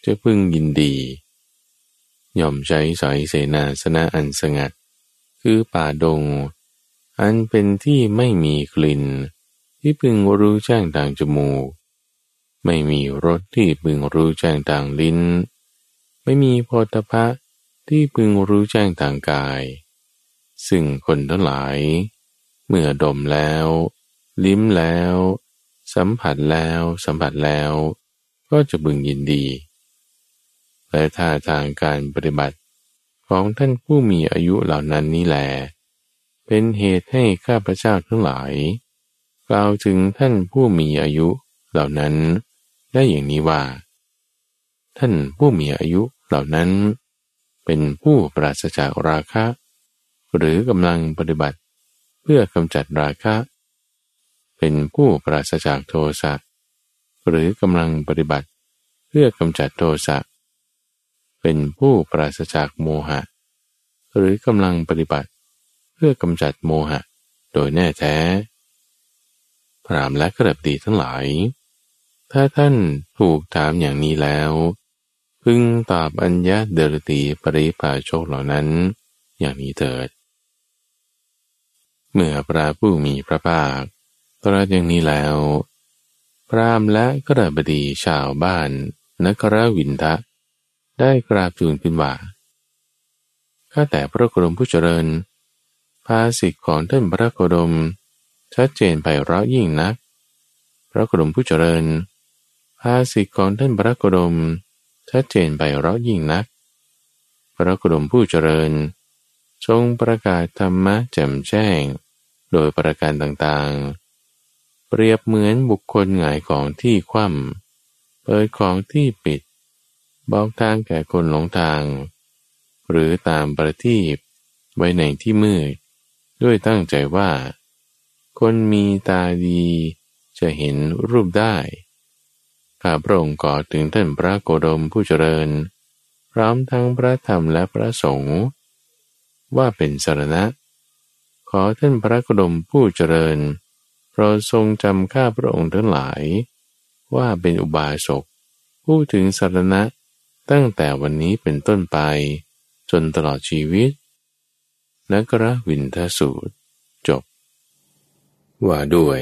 จะพึงยินดียอมใช้สอยเสนาสนะอันสงัด คือป่าดง อันเป็นที่ไม่มีกลิ่น ที่พึงรู้แจ้งทางจมูก ไม่มีรสที่พึงรู้แจ้งทางลิ้น ไม่มีโพธพะที่พึงรู้แจ้งทางกาย ซึ่งคนทั้งหลาย เมื่อดมแล้ว ลิ้มแล้ว สัมผัสแล้ว สัมผัสแล้ว ก็จะบึงยินดี และท่าทางการปฏิบัติของท่านผู้มีอายุเหล่านั้นนี่แหละ เป็นเหตุให้ข้าพเจ้าทั้งหลาย กล่าวถึงท่านผู้มีอายุเหล่านั้น ได้อย่างนี้ว่า ท่านผู้มีอายุเหล่านั้น เป็นผู้ปราศจากราคะ หรือกำลังปฏิบัติเพื่อกำจัดราคะ เป็นผู้ปราศจากโทสะหรือกำลังปฏิบัติเพื่อกำจัดโทสะเป็นผู้ปราศจากโมหะ หรือกำลังปฏิบัติ พื่อกำจัดโมหะ โดยแน่แท้ พรามและกระดีทั้งหลาย ถ้าท่านถูกถามอย่างนี้แล้ว พึงตอบอัญญาเดรตีปริภาโชคเหล่านั้น อย่างนี้เถิด เมื่อพระผู้มีพระภาคตรัสอย่างนี้แล้ว พรามและกระบดีชาวบ้านนครวินทะ ได้กราบทูลขึ้นว่าข้าแต่พระโคดมผู้เจริญ ภาสิทธิของท่านพระโคดม ชัดเจนไปเราะยิ่งนัก พระโคดมผู้เจริญ ภาสิทธิของท่านพระโคดม ชัดเจนไปเราะยิ่งนัก พระโคดมผู้เจริญ ทรงประกาศธรรมะแจ่มแจ้ง โดยประการต่างๆ เปรียบเหมือนบุคคลหงายของที่คว่ำเปิดของที่ปิด บอกทางแก่คนหลงทาง หรือตามประทีปไว้ในที่มืด ด้วยตั้งใจว่า คนมีตาดีจะเห็นรูปได้ ข้าพระองค์กอถึงท่านพระโกดมผู้เจริญ พร้อมทั้งพระธรรมและพระสงฆ์ว่าเป็นสารณะ ขอท่านพระโกดมผู้เจริญโปรดทรงจำข้าพระองค์ทั้งหลาย ว่าเป็นอุบาสกผู้ถึงสารณะตั้งแต่วันนี้เป็นต้นไป จนตลอดชีวิต นักระวินทสูตร จบ ว่าด้วย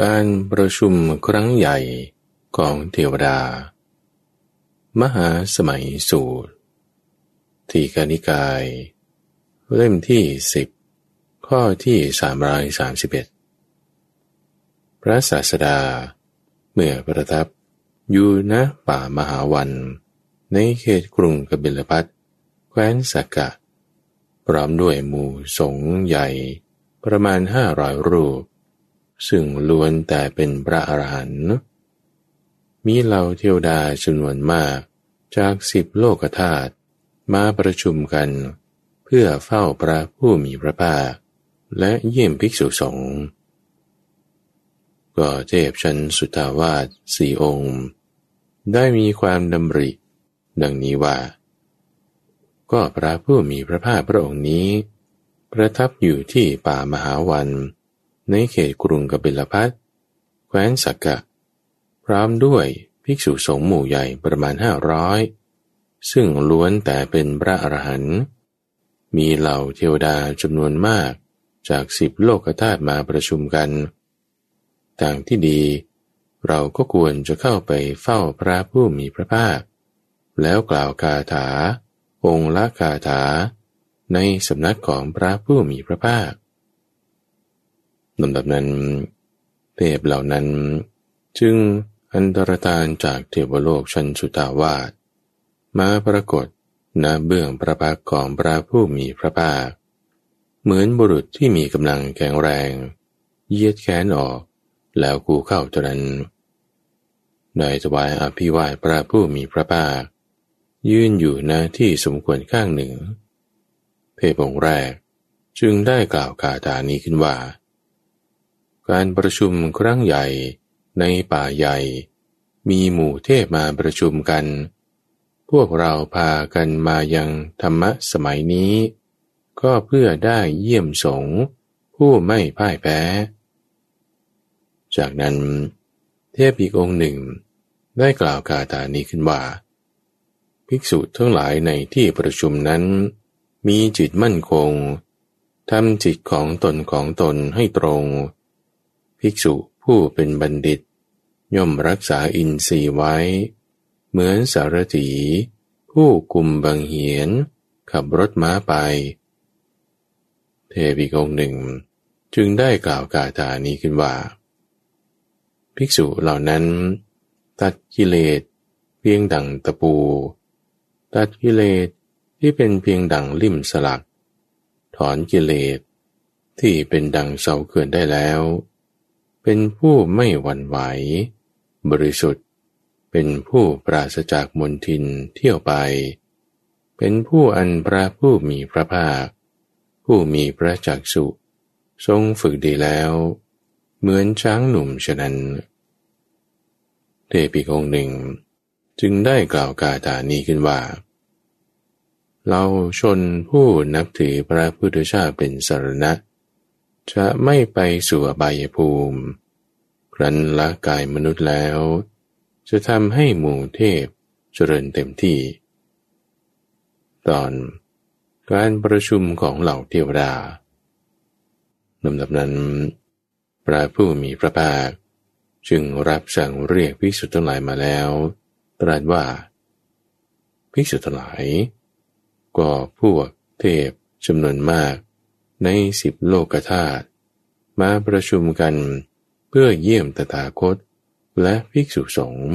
การประชุมครั้งใหญ่ของเทวดา มหาสมัยสูตร ทีกานิกาย เล่มที่สิบข้อที่สามร้อยสามสิบเอ็ดพระศาสดา เมื่อประทับอยู่ณป่ามหาวัน ในเขตกรุงกบิลพัทแคว้นสักกะ พร้อมด้วยหมู่สงฆ์ใหญ่ ประมาณห้าร้อยรูป ซึ่งล้วนแต่เป็นพระอรหันต์มีเหล่าเทวดาจำนวนมากจากสิบโลกธาตุมาประชุมกัน เพื่อเฝ้าพระผู้มีพระภาค และเยี่ยมภิกษุสงฆ์ก็เทพชั้นสุทาวาสสี่องค์ ได้มีความดำริ ดังนี้ว่า ก็พระผู้มีพระภาคพระองค์นี้ ประทับอยู่ที่ป่ามหาวัน ในเขตกรุงกบิลพัทแคว้นสักกะ พร้อมด้วยภิกษุสงฆ์หมู่ใหญ่ประมาณห้าร้อยซึ่งล้วนแต่เป็นพระอรหันต์มีเหล่าเทวดาจำนวนมากจากสิบโลกธาตุมาประชุมกัน ต่างที่ดี เราก็ควรจะเข้าไปเฝ้าพระผู้มีพระภาค แล้วกล่าวคาถา องค์ละคาถา ในสำนักของพระผู้มีพระภาคลำดับนั้น เทพเหล่านั้น จึงอันตรธานจากเทวโลกชั้นสุตาวาสมาปรากฏณเบื้องพระพักของพระผู้มีพระภาค เหมือนบุรุษที่มีกำลังแข็งแรงเยียดแขนออก แล้วกูเข้าจนั้นได้ถวายอภิวาทพระผู้มีพระภาค ยืนอยู่ณที่สมควรข้างหนึ่ง เทพองค์แรกจึงได้กล่าวคาถานี้ขึ้นว่า การประชุมครั้งใหญ่ในป่าใหญ่ มีหมู่เทพมาประชุมกัน พวกเราพากันมายังธรรมะสมัยนี้ ก็เพื่อได้เยี่ยมสงผู้ไม่พ่ายแพ้ จากนั้น เทพอีกองค์หนึ่ง ได้กล่าวคาถานี้ขึ้นว่า ภิกษุทั้งหลายในที่ประชุมนั้น มีจิตมั่นคงทำจิตของตนของตนให้ตรง ภิกษุผู้เป็นบัณฑิต ย่อมรักษาอินทรีย์ไว้ เหมือนสารถีผู้กุมบังเหียน ขับรถม้าไป เทพีองหนึ่ง จึงได้กล่าวกาถานี้ขึ้นว่า ภิกษุเหล่านั้น ตัดกิเลสเพียงดังตะปู ตัดกิเลสที่เป็นเพียงดังลิ่มสลัก ถอนกิเลสที่เป็นดังเสาเขื่อนได้แล้ว เป็นผู้ไม่หวั่นไหว บริสุทธิ์ เป็นผู้ปราศจากมนทินเที่ยวไป เป็นผู้อันพระผู้มีพระภาค ผู้มีพระจักสุทรงฝึกดีแล้ว เหมือนช้างหนุ่มฉะนั้นเทพีองหนึ่ง จึงได้กล่าวกาถานี้ขึ้นว่า เราชนผู้นับถือพระพุทธเจ้าเป็นสารณะ จะไม่ไปสู่อบายภูมิครั้นละกายมนุษย์แล้ว จะทำให้หมู่เทพเจริญเต็มที่ ตอนการประชุมของเหล่าเทวดาลำดับนั้น พระผู้มีพระภาค จึงรับสั่งเรียกภิกษุทั้งหลายมาแล้ว ตรัสว่า ภิกษุทั้งหลาย ก็พวกเทพจำนวนมาก ในสิบโลกธาตุมาประชุมกันเพื่อเยี่ยมตถาคต และภิกษุสงฆ์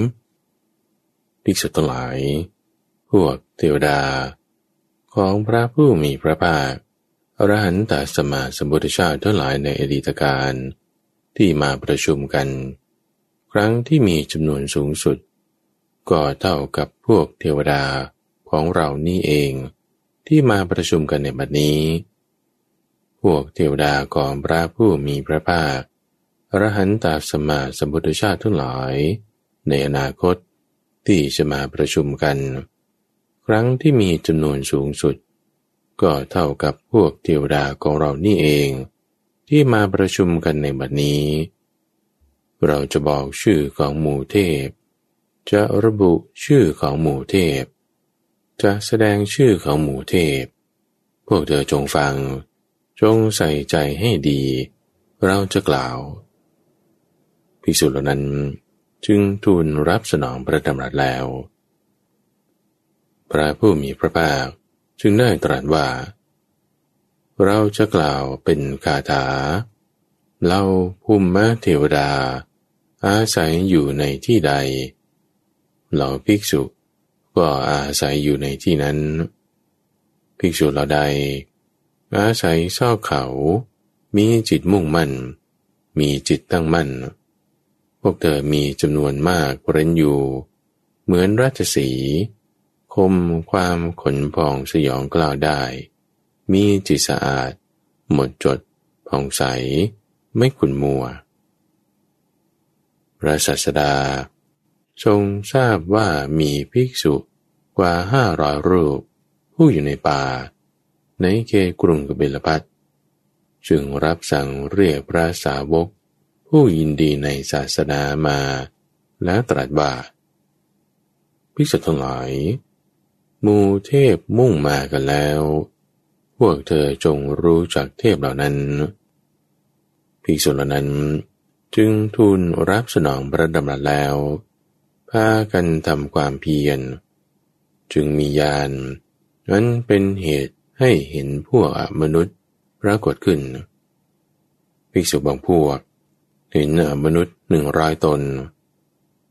ภิกษุทั้งหลาย พวกเทวดา ของพระผู้มีพระภาคอรหันตสมาสมุทธเจ้าทั้งหลายในอดีตการ ที่มาประชุมกัน ครั้งที่มีจำนวนสูงสุด ก็เท่ากับพวกเทวดาของเรานี่เองที่มาประชุมกันในบัดนี้ พวกเทวดาของพระผู้มีพระภาคอรหันตาสมาสมุทธเจ้าทั้งหลาย ในอนาคตที่จะมาประชุมกัน ครั้งที่มีจำนวนสูงสุด ก็เท่ากับพวกเทวดาของเรานี่เอง ที่มาประชุมกันในบัดนี้ เราจะบอกชื่อของหมู่เทพ จะระบุชื่อของหมู่เทพ จะแสดงชื่อของหมู่เทพ พวกเธอจงฟัง จงใส่ใจให้ดี เราจะกล่าว ภิกษุเหล่านั้นจึงทูลรับสนองพระดำรัสแล้ว พระผู้มีพระภาคจึงได้ตรัสว่า เราจะกล่าวเป็นคาถาเราภูมิมะเทวดา อาศัยอยู่ในที่ใด เหล่าภิกษุก็อาศัยอยู่ในที่นั้น ภิกษุเหล่าใด อาศัยเศร้าเขา มีจิตมุ่งมั่น มีจิตตั้งมั่น พวกเธอมีจำนวนมากเร้นอยู่ เหมือนราชสี คมความขนพองสยองกล่าวได้ มีจิตสะอาด หมดจดผ่องใส ไม่ขุนมัวพระสัสดา ทรงทราบว่ามีภิกษุกว่าห้าร้อยรูป ผู้อยู่ในป่า ในเขกรุงกบิลพัทจึงรับสั่งเรียกพระสาวก ผู้ยินดีในศาสนามาแล้วตรัสว่าภิกษุทั้งหลายมูเทพมุ่งมากันแล้ว พวกเธอจงรู้จักเทพเหล่านั้น ภิกษุเหล่านั้นจึงทูลรับสนองพระดำรัสแล้ว พากันทำความเพียร จึงมียานนั้นเป็นเหตุให้เห็นพวกมนุษย์ปรากฏขึ้น ภิกษุบางพวก เห็นมนุษย์หนึ่งร้อยตน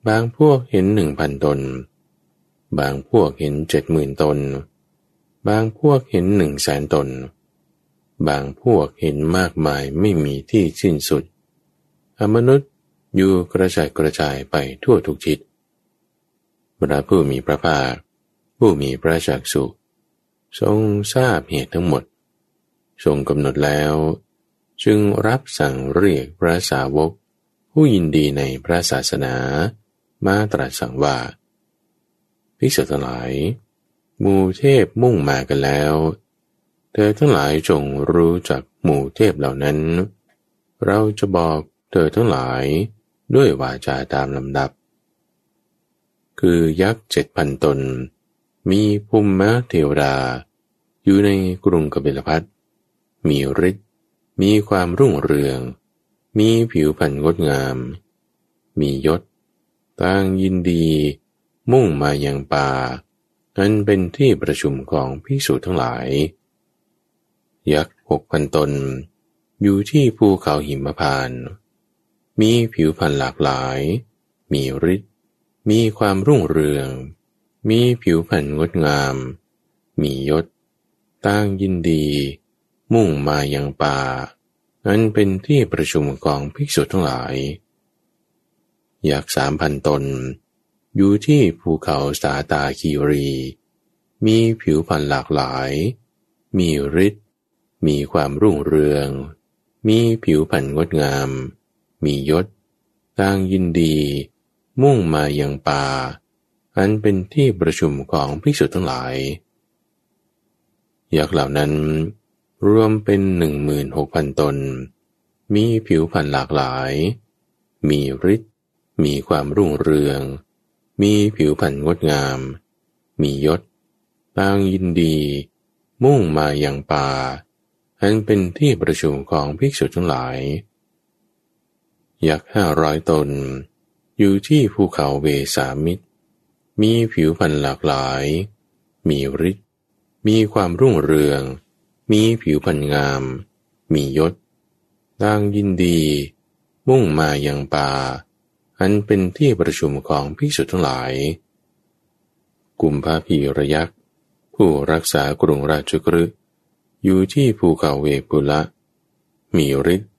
บางพวกเห็นหนึ่งพันตน บางพวกเห็นเจ็ดหมื่นตน บางพวกเห็นหนึ่งแสนตน บางพวกเห็นมากมายไม่มีที่สิ้นสุดอมนุษย์อยู่กระจายกระจายไปทั่วทุกทิศ พระผู้มีพระภาค ผู้มีพระจักสุทรงทราบเหตุทั้งหมด ทรงกำหนดแล้ว จึงรับสั่งเรียกพระสาวก ผู้ยินดีในพระศาสนา มาตรัสสั่งว่าภิกษุทั้งหลายหมู่เทพมุ่งมากันแล้ว เธอทั้งหลายจงรู้จักหมู่เทพเหล่านั้น เราจะบอกเธอทั้งหลายด้วยวาจาตามลำดับ คือยักษ์เจ็ดพันตน มีภูมิมะเทวดา อยู่ในกรุงกบิลพัทมีฤทธิ์มีความรุ่งเรือง มีผิวพรรณงดงาม มียศต่างยินดี มุ่งมายังป่าอันเป็นที่ประชุมของพิสูจทั้งหลาย ยักษ์หกพันตน อยู่ที่ภูเขาหิมพาน มีผิวพรรณหลากหลาย มีฤทธิ์ มีความรุ่งเรือง มีผิวพรรณงดงาม มียศตั้งยินดี มุ่งมายังป่าอันเป็นที่ประชุมของภิกษุทั้งหลาย อยากสามพันตน อยู่ที่ภูเขาสาตาคีรี มีผิวพรรณหลากหลาย มีฤทธิ์ มีความรุ่งเรือง มีผิวพรรณงดงาม มียศตั้งยินดี มุ่งมายังป่า อันเป็นที่ประชุมของภิกษุทั้งหลาย ยักษ์เหล่านั้น รวมเป็นหนึ่งหมื่นหกพันตน มีผิวพรรณหลากหลาย มีฤทธิ์ มีความรุ่งเรือง มีผิวพรรณงดงาม มียศตั้งยินดี มุ่งมาอย่างป่า อันเป็นที่ประชุมของภิกษุทั้งหลาย ยักษ์ห้าร้อยตน อยู่ที่ภูเขาเวสามิตร มีผิวพรรณหลากหลาย มีฤทธิ์ มีความรุ่งเรือง มีผิวพรรณงาม มียศตั้งยินดี มุ่งมายังป่า อันเป็นที่ประชุมของภิกษุทั้งหลาย กลุ่มภาพีระยักษ์ ผู้รักษากรุงราชกฤห์อยู่ที่ภูเขาเวปุละ มีฤทธิ์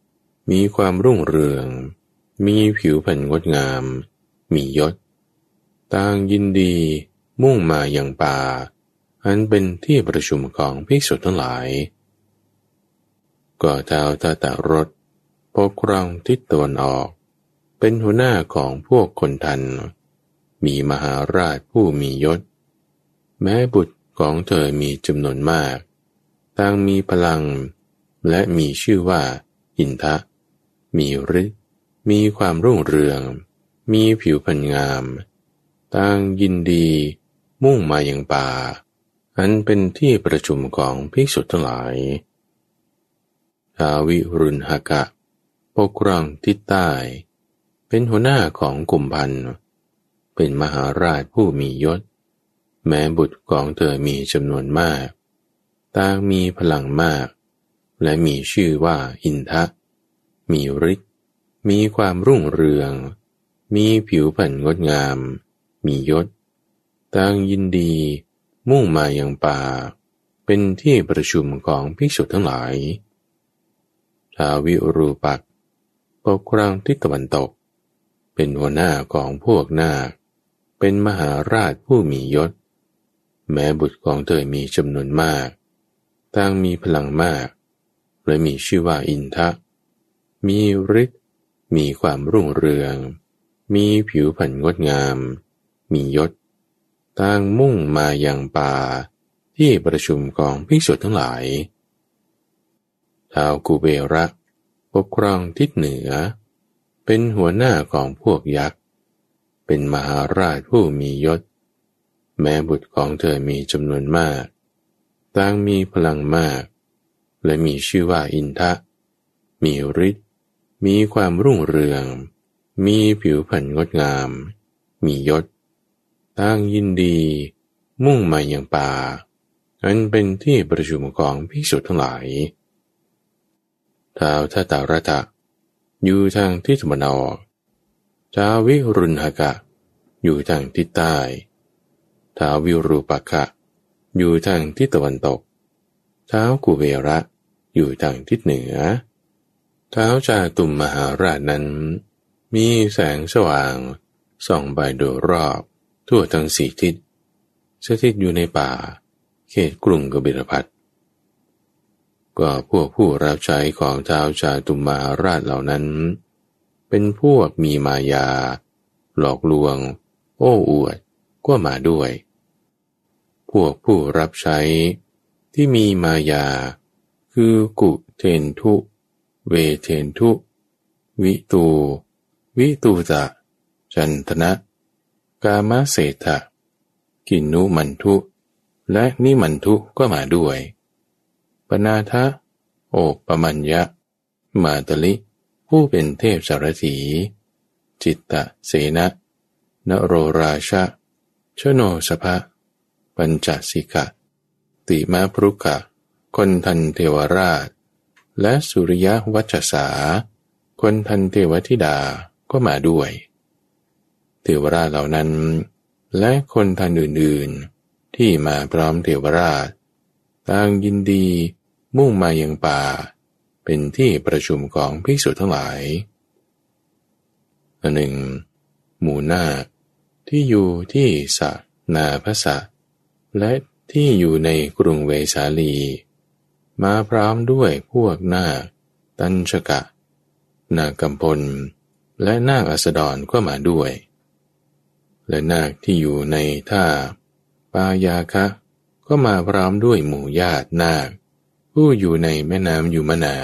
มีความรุ่งเรือง มีผิวพรรณงดงาม มียศตั้งยินดีมุ่งมาอย่างป่า อันเป็นที่ประชุมของภิกษุทั้งหลาย ก็เท้าตาตารถปกครองทิศตะวันออก เป็นหัวหน้าของพวกคนทัน มีมหาราชผู้มียศ แม้บุตรของเธอมีจำนวนมาก ต่างมีพลัง และมีชื่อว่าอินทะ มีฤทธิ์ มีความรุ่งเรือง มีผิวพรรณงาม ต่างยินดี มุ่งมาอย่างป่า อันเป็นที่ประชุมของภิกษุทั้งหลายทาวิรุณหกะ ปกครองทิศใต้ เป็นหัวหน้าของกลุ่มพัน เป็นมหาราชผู้มียศ แม้บุตรของเธอมีจำนวนมาก ต่างมีพลังมาก และมีชื่อว่าอินทะ มีฤทธิ์ มีความรุ่งเรือง มีผิวพรรณงดงาม มียศต่างยินดี มุ่งมาอย่างป่า เป็นที่ประชุมของภิกษุทั้งหลายทาวิรูปักปกครองทิศตะวันตก เป็นหัวหน้าของพวกนาค เป็นมหาราชผู้มียศ แม้บุตรของเธอมีจำนวนมากต่างมีพลังมากและมีชื่อว่าอินทะ มีฤทธิ์ มีความรุ่งเรือง มีผิวพรรณงดงาม มียศต่างมุ่งมาอย่างป่าที่ประชุมของภิกษุทั้งหลายท้าวกูเบระปกครองทิศเหนือ เป็นหัวหน้าของพวกยักษ์ เป็นมหาราชผู้มียศ แม้บุตรของเธอมีจำนวนมากต่างมีพลังมาก และมีชื่อว่าอินทะ มีฤทธิ์ มีความรุ่งเรือง มีผิวพรรณงดงาม มียศตั้งยินดี มุ่งมาอย่างป่า อันเป็นที่ประชุมของภิกษุทั้งหลายท้าวทัตารตะ อยู่ทางทิศตะวันออกท้าวิรุณหกะ อยู่ทางทิศใต้ท้าวิรูปกะ อยู่ทางทิศตะวันตกท้าวกุเวระ อยู่ทางทิศเหนือ ท้าวจาตุมมหาราชนั้น มีแสงสว่างส่องไปโดยรอบ ทั่วทั้งสี่ทิศสถิตอยู่ในป่า เขตกรุงกบิลพัทก็พวกผู้รับใช้ของเจ้าชาตุมมหาราชเหล่านั้น เป็นพวกมีมายา หลอกลวง โอ้อวดก็มาด้วย พวกผู้รับใช้ที่มีมายา คือกุเทนทุ เวเทนทุ วิตู วิตูจะจันทนะ กามเศรษะกินนุมันทุ และนิมันทุก็มาด้วย ปนาทะ โอปมัญญะ มาตลิ ผู้เป็นเทพสารถี จิตตะเสนะนโรราชะชโนสภะปัญจสิกะ ติมาพรุกะคนทันเทวราช และสุริยวัชสา คนทันเทวธิดาก็มาด้วย เทวราชเหล่านั้น และคนทันอื่นๆ ที่มาพร้อมเทวราชต่างยินดีมุ่งมายังป่า เป็นที่ประชุมของภิกษุทั้งหลายอันหนึ่ง หมู่นาคที่อยู่ที่สะนาพระสะและที่อยู่ในกรุงเวสาลี มาพร้อมด้วยพวกนาคตันชกะ นาคกำพล และนาคอัสดรก็มาด้วย และนาคที่อยู่ในท่าปายาคะ ก็มาพร้อมด้วยหมู่ญาตินาค ผู้อยู่ในแม่น้ำยูมนา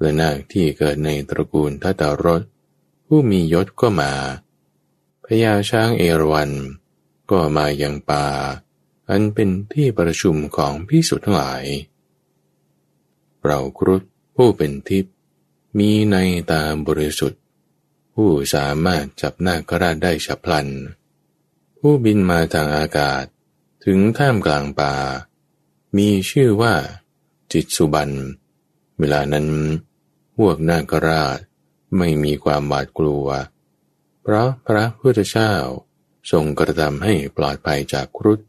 และนาคที่เกิดในตระกูลทัตรสผู้มียศก็มาพญาช้างเอราวันก็มายังป่า อันเป็นที่ประชุมของพิสุทั้งหลาย เราครุฑผู้เป็นทิพย์มีในตาบริสุทธิ์ ผู้สามารถจับหน้ากระได้ฉับพลัน ผู้บินมาทางอากาศถึงท่ามกลางป่า มีชื่อว่า จิตสุบัน เวลานั้นพวกนาคราชไม่มีความหวาดกลัว เพราะพระพุทธเจ้าทรงกระทำให้ปลอดภัยจากครุฑ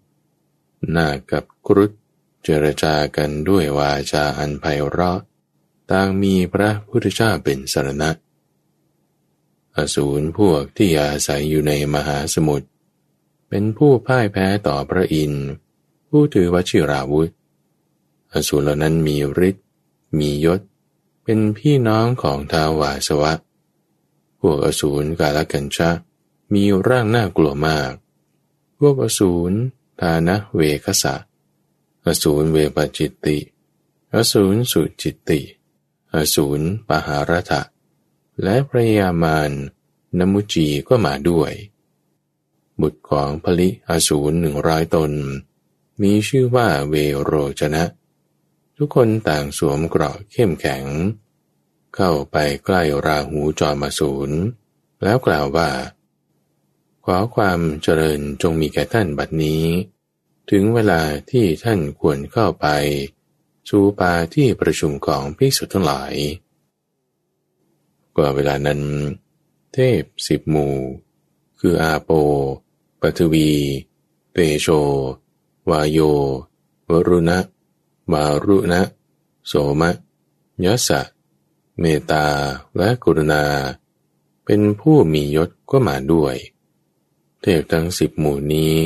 นากับครุฑเจรจากันด้วยวาจาอันไพเราะ ต่างมีพระพุทธเจ้าเป็นสรณะ อสูรพวกที่อาศัยอยู่ในมหาสมุทรเป็นผู้พ่ายแพ้ต่อพระอินทร์ผู้ถือวชิราวุธ อสูรเหล่านั้นมีฤทธิ์มียศ เป็นพี่น้องของท้าวาสวะ พวกอสูรกาลกันชะมีร่างน่ากลัวมาก พวกอสูร ทานะเวคสะ อสูรเวปจิตติ อสูรสุจิตติ อสูรปหารทะและพระยามานนมุจีก็มาด้วย บุตรของพลิอสูรหนึ่งร้อยตน มีชื่อว่าเวโรจนะ ทุกคนต่างสวมเกราะเข้มแข็ง เข้าไปใกล้ราหูจอมาสูนแล้วกล่าวว่า ขอความเจริญจงมีแก่ท่านบัดนี้ ถึงเวลาที่ท่านควรเข้าไปสู่ปาที่ประชุมของพิสุทั้งหลาย กว่าเวลานั้น เทพสิบหมู่ คืออาโปปัทวี เตโช วายโย วรุณะ มารุณะ โสมะยสะ เมตาและกรุณา เป็นผู้มียศก็มาด้วย เทพทั้งสิบหมู่นี้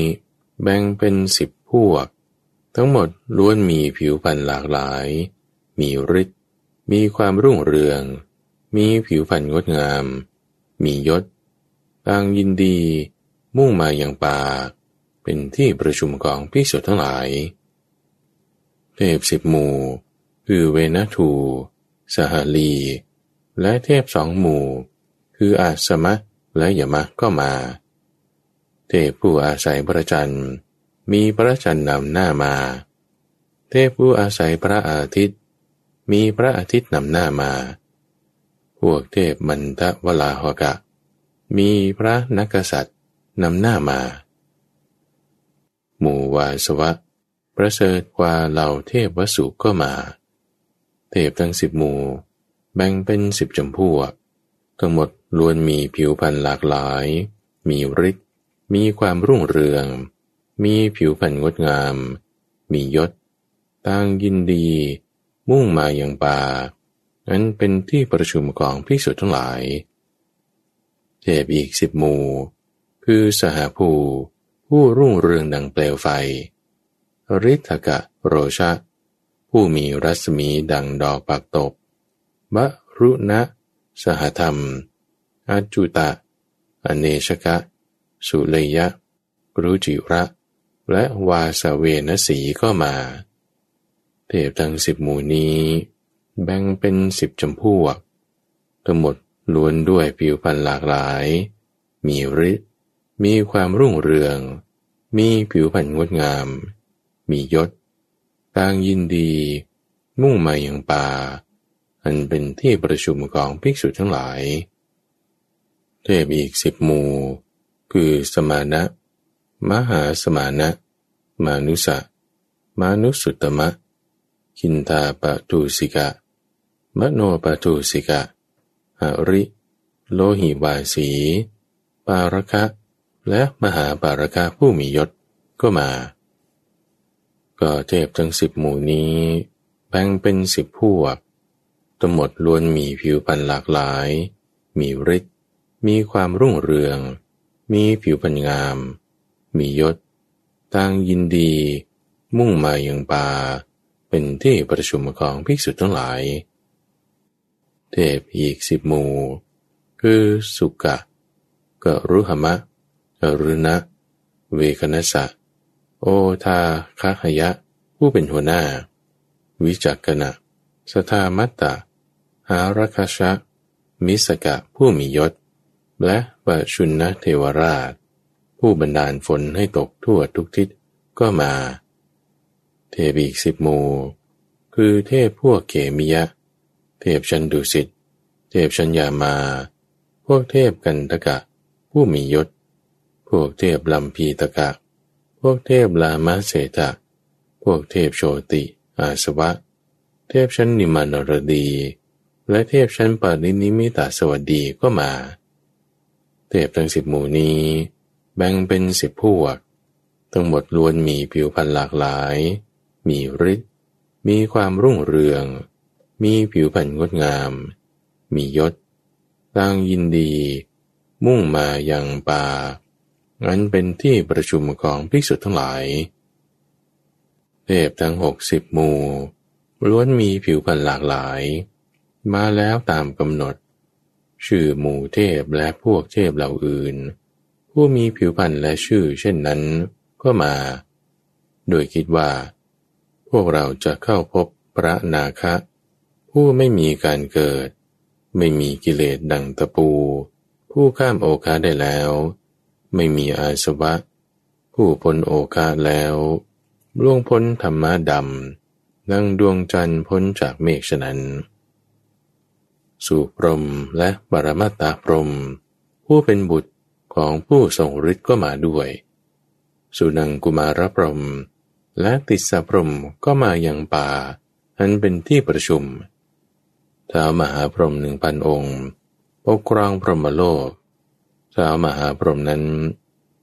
แบ่งเป็นสิบพวก ทั้งหมดล้วนมีผิวพรรณหลากหลาย มีฤทธิ์มีความรุ่งเรือง มีผิวพรรณงดงาม มียศต่างยินดี มุ่งมาอย่างป่าเป็นที่ประชุมของพิสุทั้งหลาย เทพสิบหมู่ คือเวนัทูสหลี และเทพสองหมู่ คืออาสมะและยมะก็มา เทพผู้อาศัยพระจันทร์มีพระจันทร์นำหน้ามา เทพผู้อาศัยพระอาทิตย์ มีพระอาทิตย์นำหน้ามา พวกเทพมันทวลาหกะ มีพระนักษัตริย์นำหน้ามา หมู่วาสวะ ประเสริฐกว่าเหล่าเทพวสุก็มา เทพทั้งสิบหมู่ แบ่งเป็นสิบจำพวก ทั้งหมดล้วนมีผิวพรรณหลากหลาย มีฤทธิ์ มีความรุ่งเรือง มีผิวพรรณงดงาม มียศต่างยินดี มุ่งมาอย่างป่านั้นเป็นที่ประชุมของพิสุทั้งหลายเทพอีกสิบหมู่ คือสหภู ผู้รุ่งเรืองดังเปลวไฟริทกะโรชะ ผู้มีรัศมีดังดอกปักตบ มะรุณะ สหธรรม อาจุตะ อเนชกะ สุเลยะ รุจิระ และวาสเวนสีก็มา เทพทั้งสิบหมู่นี้ แบ่งเป็นสิบจำพวก ทั้งหมดล้วนด้วยผิวพรรณหลากหลาย มีฤทธิ์มีความรุ่งเรือง มีผิวพรรณงดงาม มียศต่างยินดี มุ่งมาอย่างป่า อันเป็นที่ประชุมของภิกษุทั้งหลาย เทพอีกสิบหมู่ คือสมานะ มหาสมานะ มานุสะมานุสุตมะคินตาปะตูสิกะ มโนปะตูสิกะหริ โลหิวาสี ปารคะ และมหาปารคะผู้มียศก็มา ก็เทพทั้งสิบหมู่นี้แบ่งเป็นสิบพวกทั้งหมดล้วนมีผิวพรรณหลากหลาย มีฤทธิ์ มีความรุ่งเรือง มีผิวพรรณงาม มียศต่างยินดี มุ่งมาอย่างป่า เป็นที่ประชุมของภิกษุทั้งหลาย เทพอีกสิบหมู่ คือสุกะกะรุหมะอรุณะ เวคณสะ โอทาคหยะ ผู้เป็นหัวหน้า วิจักกณะสทามัตตะหารคชะ มิสกะผู้มียศ และปชุนนเทวราช ผู้บันดาลฝนให้ตกทั่วทุกทิศก็มา เทพอีกสิบหมู่คือเทพพวกเกมิยะ เทพชันดุสิต เทพชัญญามา พวกเทพกันตกะ ผู้มียศ พวกเทพลำพีตกะ พวกเทพลามาเสตะ พวกเทพโชติ อาสวะ เทพชั้นนิมานรดี และเทพชั้นปารินิมิตาสวัสดีก็มา เทพทั้งสิบหมู่นี้ แบ่งเป็นสิบพวก ทั้งหมดล้วนมีผิวพรรณหลากหลาย มีฤทธิ์มีความรุ่งเรือง มีผิวพรรณงดงาม มียศต่างยินดี มุ่งมาอย่างป่างั้นเป็นที่ประชุมของภิกษุทั้งหลาย เทพทั้งหกสิบหมู่ล้วนมีผิวพรรณหลากหลาย มาแล้วตามกำหนด ชื่อหมู่เทพและพวกเทพเหล่าอื่น ผู้มีผิวพรรณและชื่อเช่นนั้นก็มา โดยคิดว่า พวกเราจะเข้าพบพระนาคะ ผู้ไม่มีการเกิด ไม่มีกิเลสดังตะปู ผู้ข้ามโอคาได้แล้ว ไม่มีอาสวะ ผู้พ้นโอคาแล้วล่วงพ้นธรรมะดำดังดวงจันทร์พ้นจากเมฆฉะนั้น สู่พรมและบารมาตาพรมผู้เป็นบุตรของผู้ทรงฤทธิ์ก็มาด้วย สุนังกุมารพรมและติสพรมก็มาอย่างป่า อันเป็นที่ประชุมท้ามหาพรหมหนึ่งพันองค์ปกครองพรหมโลกท้ามหาพรหมนั้น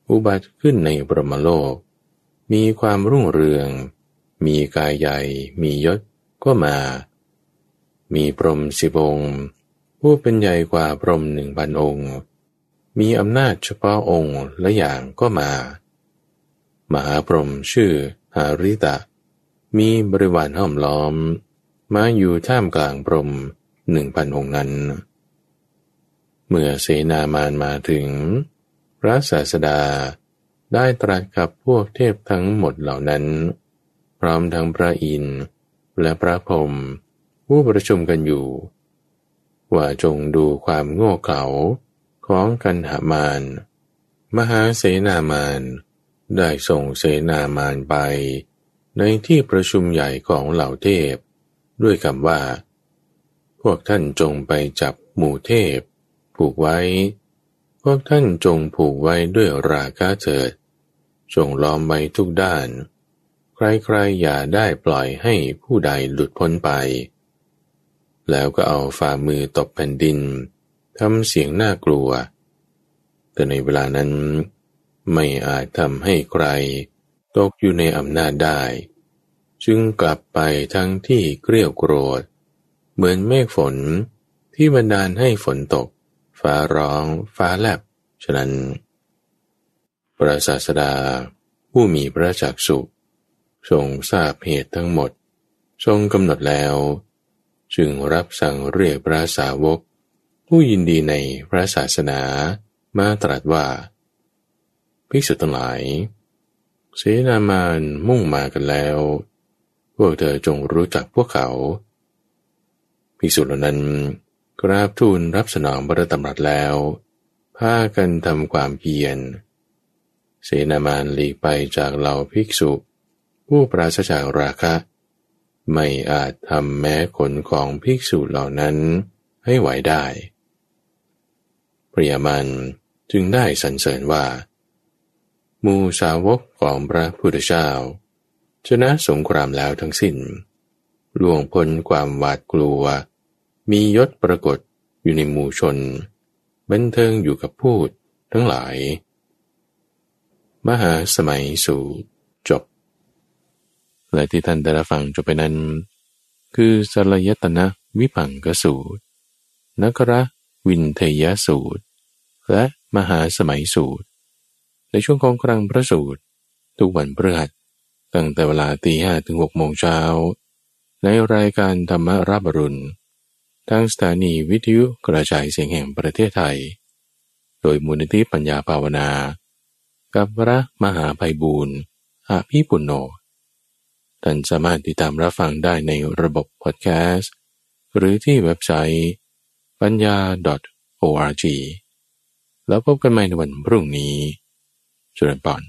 อุบัติขึ้นในพรหมโลก มีความรุ่งเรือง มีกายใหญ่ มียศก็มา มีพรหมสิบองค์ผู้เป็นใหญ่กว่าพรหมหนึ่งพันองค์ มีอำนาจเฉพาะองค์และอย่างก็มา มหาพรหมชื่อหาริตะ มีบริวารห้อมล้อม มาอยู่ท่ามกลางพรหมหนึ่งพันองค์นั้น เมื่อเสนามานมาถึง พระศาสดาได้ตรัสกับพวกเทพทั้งหมดเหล่านั้น พร้อมทั้งพระอินทร์และพระพรหม ผู้ประชุมกันอยู่ ว่าจงดูความโง่เขลาของกันหามาน มหาเสนามาน ได้ส่งเสนามานไป ในที่ประชุมใหญ่ของเหล่าเทพ ด้วยคำว่า พวกท่านจงไปจับหมู่เทพ ผูกไว้ พวกท่านจงผูกไว้ด้วยราคาเถิด จงล้อมไว้ทุกด้าน ใครๆอย่าได้ปล่อยให้ผู้ใดหลุดพ้นไป แล้วก็เอาฝ่ามือตบแผ่นดินทำเสียงน่ากลัว แต่ในเวลานั้นไม่อาจทำให้ใคร ตกอยู่ในอำนาจได้ จึงกลับไปทั้งที่เกลียวโกรธ เหมือนเมฆฝนที่บันดาลให้ฝนตก ฟ้าร้องฟ้าแลบ ฉะนั้น พระศาสดาผู้มีพระจักสุทรงทราบเหตุทั้งหมด ทรงกำหนดแล้ว จึงรับสั่งเรียกพระสาวก ผู้ยินดีในพระศาสนามาตรัสว่า ภิกษุทั้งหลาย เสนามานมุ่งมากันแล้ว พวกเธอจงรู้จักพวกเขา ภิกษุเหล่านั้น กราบทูลรับสนองบระตำรัสแล้วพากันทำความเพียร เสนามานหลีกไปจากเหล่าภิกษุ ผู้ปราศจากราคะ ไม่อาจทำแม้ขนของภิกษุเหล่านั้นให้ไหวได้ปริยมันจึงได้สรรเสริญว่า มูสาวกของพระพุทธเจ้า ชนะสงครามแล้วทั้งสิ้นล่วงพ้นความหวาดกลัว มียศปรากฏอยู่ในหมู่ชน บันเทิงอยู่กับพูดทั้งหลาย มหาสมัยสู่จบ และที่ท่านได้รับฟังจบไปนั้น คือสลยตนะวิพังกสูตรนักระวินเทยสูตร และมหาสมัยสูตร ในช่วงของครังพระสูตร ทุกวันพฤหัสตั้งแต่เวลาตีห้ถึงหกโมงเช้า ในรายการธรรมรับรุณทางสถานีวิทยุกระจายเสียงแห่งประเทศไทย โดยมูลนิธิปัญญาภาวนา กับพระมหาภัยบูรณ์อาภีปุณโญ ท่านสามารถติดตามรับฟังได้ในระบบพอดแคสต์ หรือที่เว็บไซต์ปัญญา .org แล้วพบกันใหม่ในวันพรุ่งนี้จุลปอน